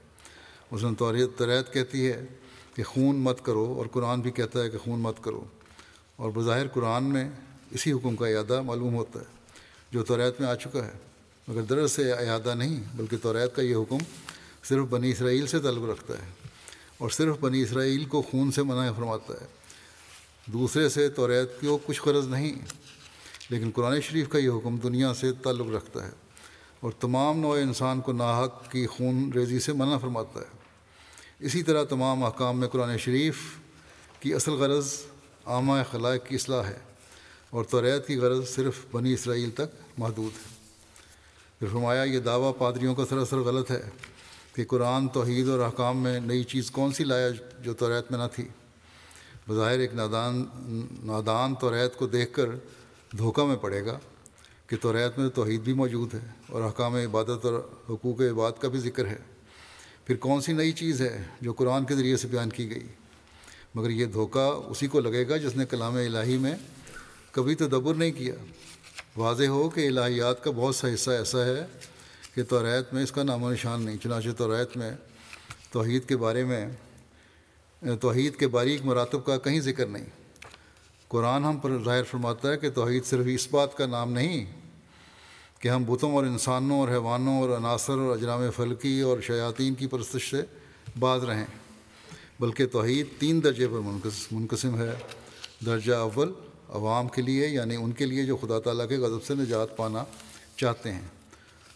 اس نے توریت توریت کہتی ہے کہ خون مت کرو اور قرآن بھی کہتا ہے کہ خون مت کرو۔ اور بظاہر قرآن میں اسی حکم کا اعادہ معلوم ہوتا ہے جو توریت میں آ چکا ہے۔ مگر درس سے اعادہ نہیں، بلکہ توریت کا یہ حکم صرف بنی اسرائیل سے تعلق رکھتا ہے اور صرف بنی اسرائیل کو خون سے منع فرماتا ہے۔ دوسرے سے توریت کو کچھ قرض نہیں۔ لیکن قرآن شریف کا یہ حکم دنیا سے تعلق رکھتا ہے اور تمام نوع انسان کو ناحق کی خون ریزی سے منع فرماتا ہے۔ اسی طرح تمام احکام میں قرآن شریف کی اصل غرض عامہ خلائق کی اصلاح ہے اور توریت کی غرض صرف بنی اسرائیل تک محدود ہے۔ پھر فرمایا، یہ دعویٰ پادریوں کا سراسر غلط ہے کہ قرآن، توحید اور احکام میں نئی چیز کون سی لایا جو توریت میں نہ تھی۔ بظاہر ایک نادان نادان توریت کو دیکھ کر دھوکہ میں پڑے گا کہ توریت میں توحید بھی موجود ہے اور احکام عبادت اور حقوق عباد کا بھی ذکر ہے۔ پھر کون سی نئی چیز ہے جو قرآن کے ذریعے سے بیان کی گئی؟ مگر یہ دھوکہ اسی کو لگے گا جس نے کلام الہی میں کبھی تدبر نہیں کیا۔ واضح ہو کہ الہیات کا بہت سا حصہ ایسا ہے کہ توریت میں اس کا نام و نشان نہیں، چنانچہ توریت میں توحید کے بارے میں، توحید کے باریک مراتب کا کہیں ذکر نہیں۔ قرآن ہم پر ظاہر فرماتا ہے کہ توحید صرف اس بات کا نام نہیں، کہ ہم بتوں اور انسانوں اور حیوانوں اور عناصر اور اجرام فلکی اور شیاطین کی پرستش سے باز رہیں۔ بلکہ توحید تین درجے پر منقسم ہے۔ درجہ اول عوام کے لیے یعنی ان کے لیے جو خدا تعالیٰ کے غضب سے نجات پانا چاہتے ہیں۔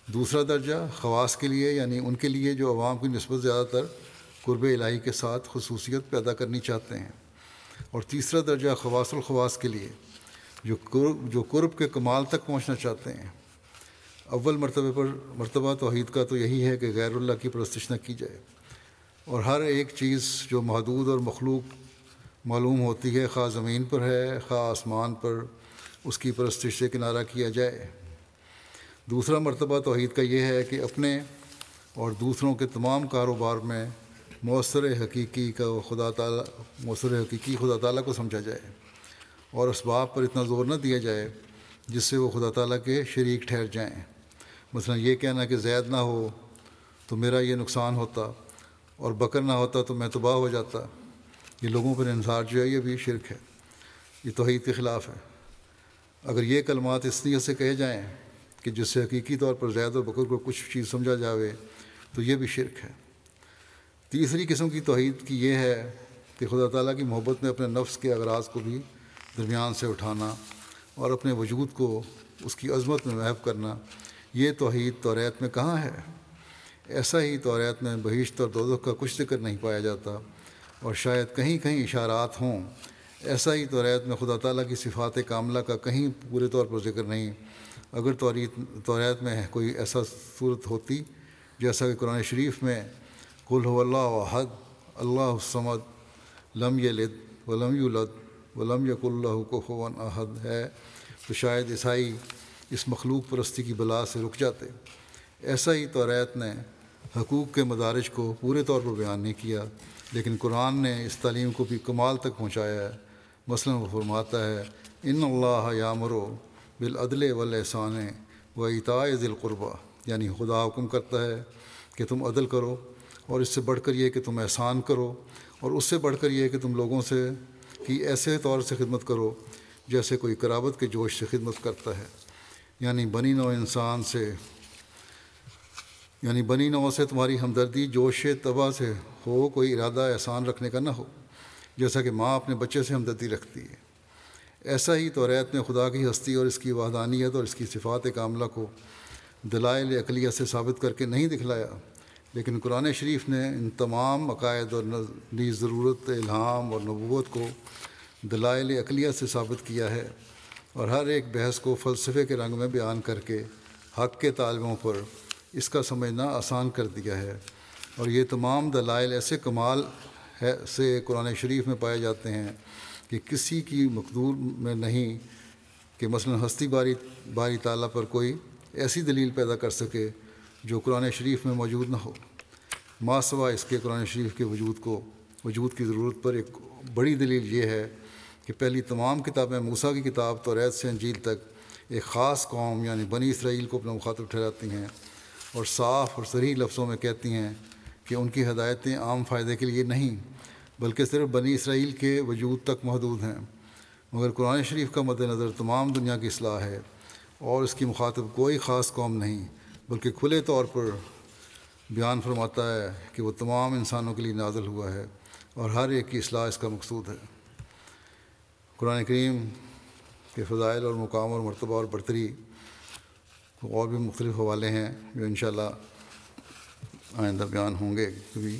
دوسرا درجہ خواص کے لیے یعنی ان کے لیے جو عوام کی نسبت زیادہ تر قرب الہی کے ساتھ خصوصیت پیدا کرنی چاہتے ہیں۔ اور تیسرا درجہ خواص الخواص کے لیے جو قرب جو قرب کے کمال تک پہنچنا چاہتے ہیں۔ اول مرتبہ پر مرتبہ توحید کا تو یہی ہے کہ غیر اللہ کی پرستش نہ کی جائے۔ اور ہر ایک چیز جو محدود اور مخلوق معلوم ہوتی ہے خواہ زمین پر ہے خواہ آسمان پر، اس کی پرستش سے کنارہ کیا جائے۔ دوسرا مرتبہ توحید کا یہ ہے کہ اپنے اور دوسروں کے تمام کاروبار میں مؤثر حقیقی کا خدا تعالیٰ مؤثر حقیقی خدا تعالیٰ کو سمجھا جائے اور اسباب پر اتنا زور نہ دیا جائے جس سے وہ خدا تعالیٰ کے شریک ٹھہر جائیں۔ مثلا یہ کہنا کہ زید نہ ہو تو میرا یہ نقصان ہوتا اور بکر نہ ہوتا تو میں تباہ ہو جاتا۔ یہ لوگوں پر انحصار جو ہے یہ بھی شرک ہے۔ یہ توحید کے خلاف ہے۔ اگر یہ کلمات اس نیت سے کہے جائیں کہ جس سے حقیقی طور پر زید و بکر کو کچھ چیز سمجھا جاوے تو یہ بھی شرک ہے۔ تیسری قسم کی توحید کی یہ ہے کہ خدا تعالیٰ کی محبت میں اپنے نفس کے اغراض کو بھی درمیان سے اٹھانا اور اپنے وجود کو اس کی عظمت میں محف کرنا۔ یہ توحید توریت میں کہاں ہے؟ ایسا ہی توریت میں بہشت اور دودھ کا کچھ ذکر نہیں پایا جاتا اور شاید کہیں کہیں اشارات ہوں۔ ایسا ہی توریت میں خدا تعالیٰ کی صفات کاملہ کا کہیں پورے طور پر ذکر نہیں۔ اگر توریت میں میں ایسا صورت ہوتی جیسا کہ قرآن شریف میں کل ہو اللہ حد اللہ سمد لم یلد ولم یولد ولم یق اللہ کو احد ہے۔ تو شاید عیسائی اس مخلوق پرستی کی بلا سے رک جاتے۔ ایسا ہی توریت نے حقوق کے مدارج کو پورے طور پر بیان نہیں کیا، لیکن قرآن نے اس تعلیم کو بھی کمال تک پہنچایا ہے۔ مثلاً وہ فرماتا ہے، ان اللہ یامرو بالعدل والاحسان و اطاع ذیل قربہ یعنی خدا حکم کرتا ہے کہ تم عدل کرو۔ اور اس سے بڑھ کر یہ کہ تم احسان کرو اور اس سے بڑھ کر یہ کہ تم لوگوں سے کی ایسے طور سے خدمت کرو جیسے کوئی کراوت کے جوش سے خدمت کرتا ہے۔ یعنی بنی نو انسان سے یعنی بنی نو سے تمہاری ہمدردی، جوش طبع سے ہو، کوئی ارادہ، احسان رکھنے کا نہ ہو، جیسا کہ ماں اپنے بچے سے ہمدردی رکھتی ہے۔ ایسا ہی تو ریت نے خدا کی ہستی اور اس کی وحدانیت اور اس کی صفات کاملہ کو دلائل اقلیہ سے ثابت کر کے نہیں دکھلایا۔ لیکن قرآن شریف نے ان تمام عقائد اور نیز ضرورت، الہام اور نبوت کو دلائل اقلیہ سے ثابت کیا ہے اور ہر ایک بحث کو فلسفے کے رنگ میں بیان کر کے حق کے طالبوں پر اس کا سمجھنا آسان کر دیا ہے۔ اور یہ تمام دلائل ایسے کمال ہے سے قرآن شریف میں پائے جاتے ہیں کہ کسی کی مقدور میں نہیں کہ مثلا ہستی باری باری تعالیٰ پر کوئی ایسی دلیل پیدا کر سکے جو قرآن شریف میں موجود نہ ہو۔ ماں سوا اس کے قرآن شریف کے وجود کو، وجود کی ضرورت پر ایک بڑی دلیل یہ ہے کہ پہلی تمام کتابیں موسیٰ کی کتاب تو ریت سے انجیل تک ایک خاص قوم یعنی بنی اسرائیل کو اپنا مخاطب ٹھہراتی ہیں اور صاف اور صحیح لفظوں میں کہتی ہیں کہ ان کی ہدایتیں عام فائدے کے لیے نہیں، بلکہ صرف بنی اسرائیل کے وجود تک محدود ہیں۔ مگر قرآن شریف کا مد نظر تمام دنیا کی اصلاح ہے اور اس کی مخاطب کوئی خاص قوم نہیں۔ بلکہ کھلے طور پر بیان فرماتا ہے کہ وہ تمام انسانوں کے لیے نازل ہوا ہے اور ہر ایک کی اصلاح اس کا مقصود ہے۔ قرآن کریم کے فضائل اور مقام اور مرتبہ اور برتری اور بھی مختلف حوالے ہیں جو انشاءاللہ آئندہ بیان ہوں گے۔ کبھی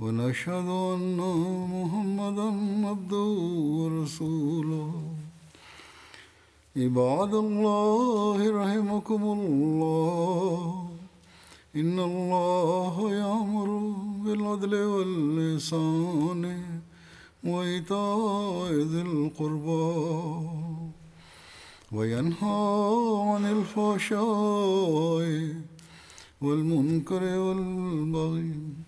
ونشهد أن محمدا عبده ورسوله. عباد الله رحمكم الله. إن الله يأمر بالعدل واللسان وإيتاء ذي القربى. وينهى عن الفحشاء والمنكر والبغي.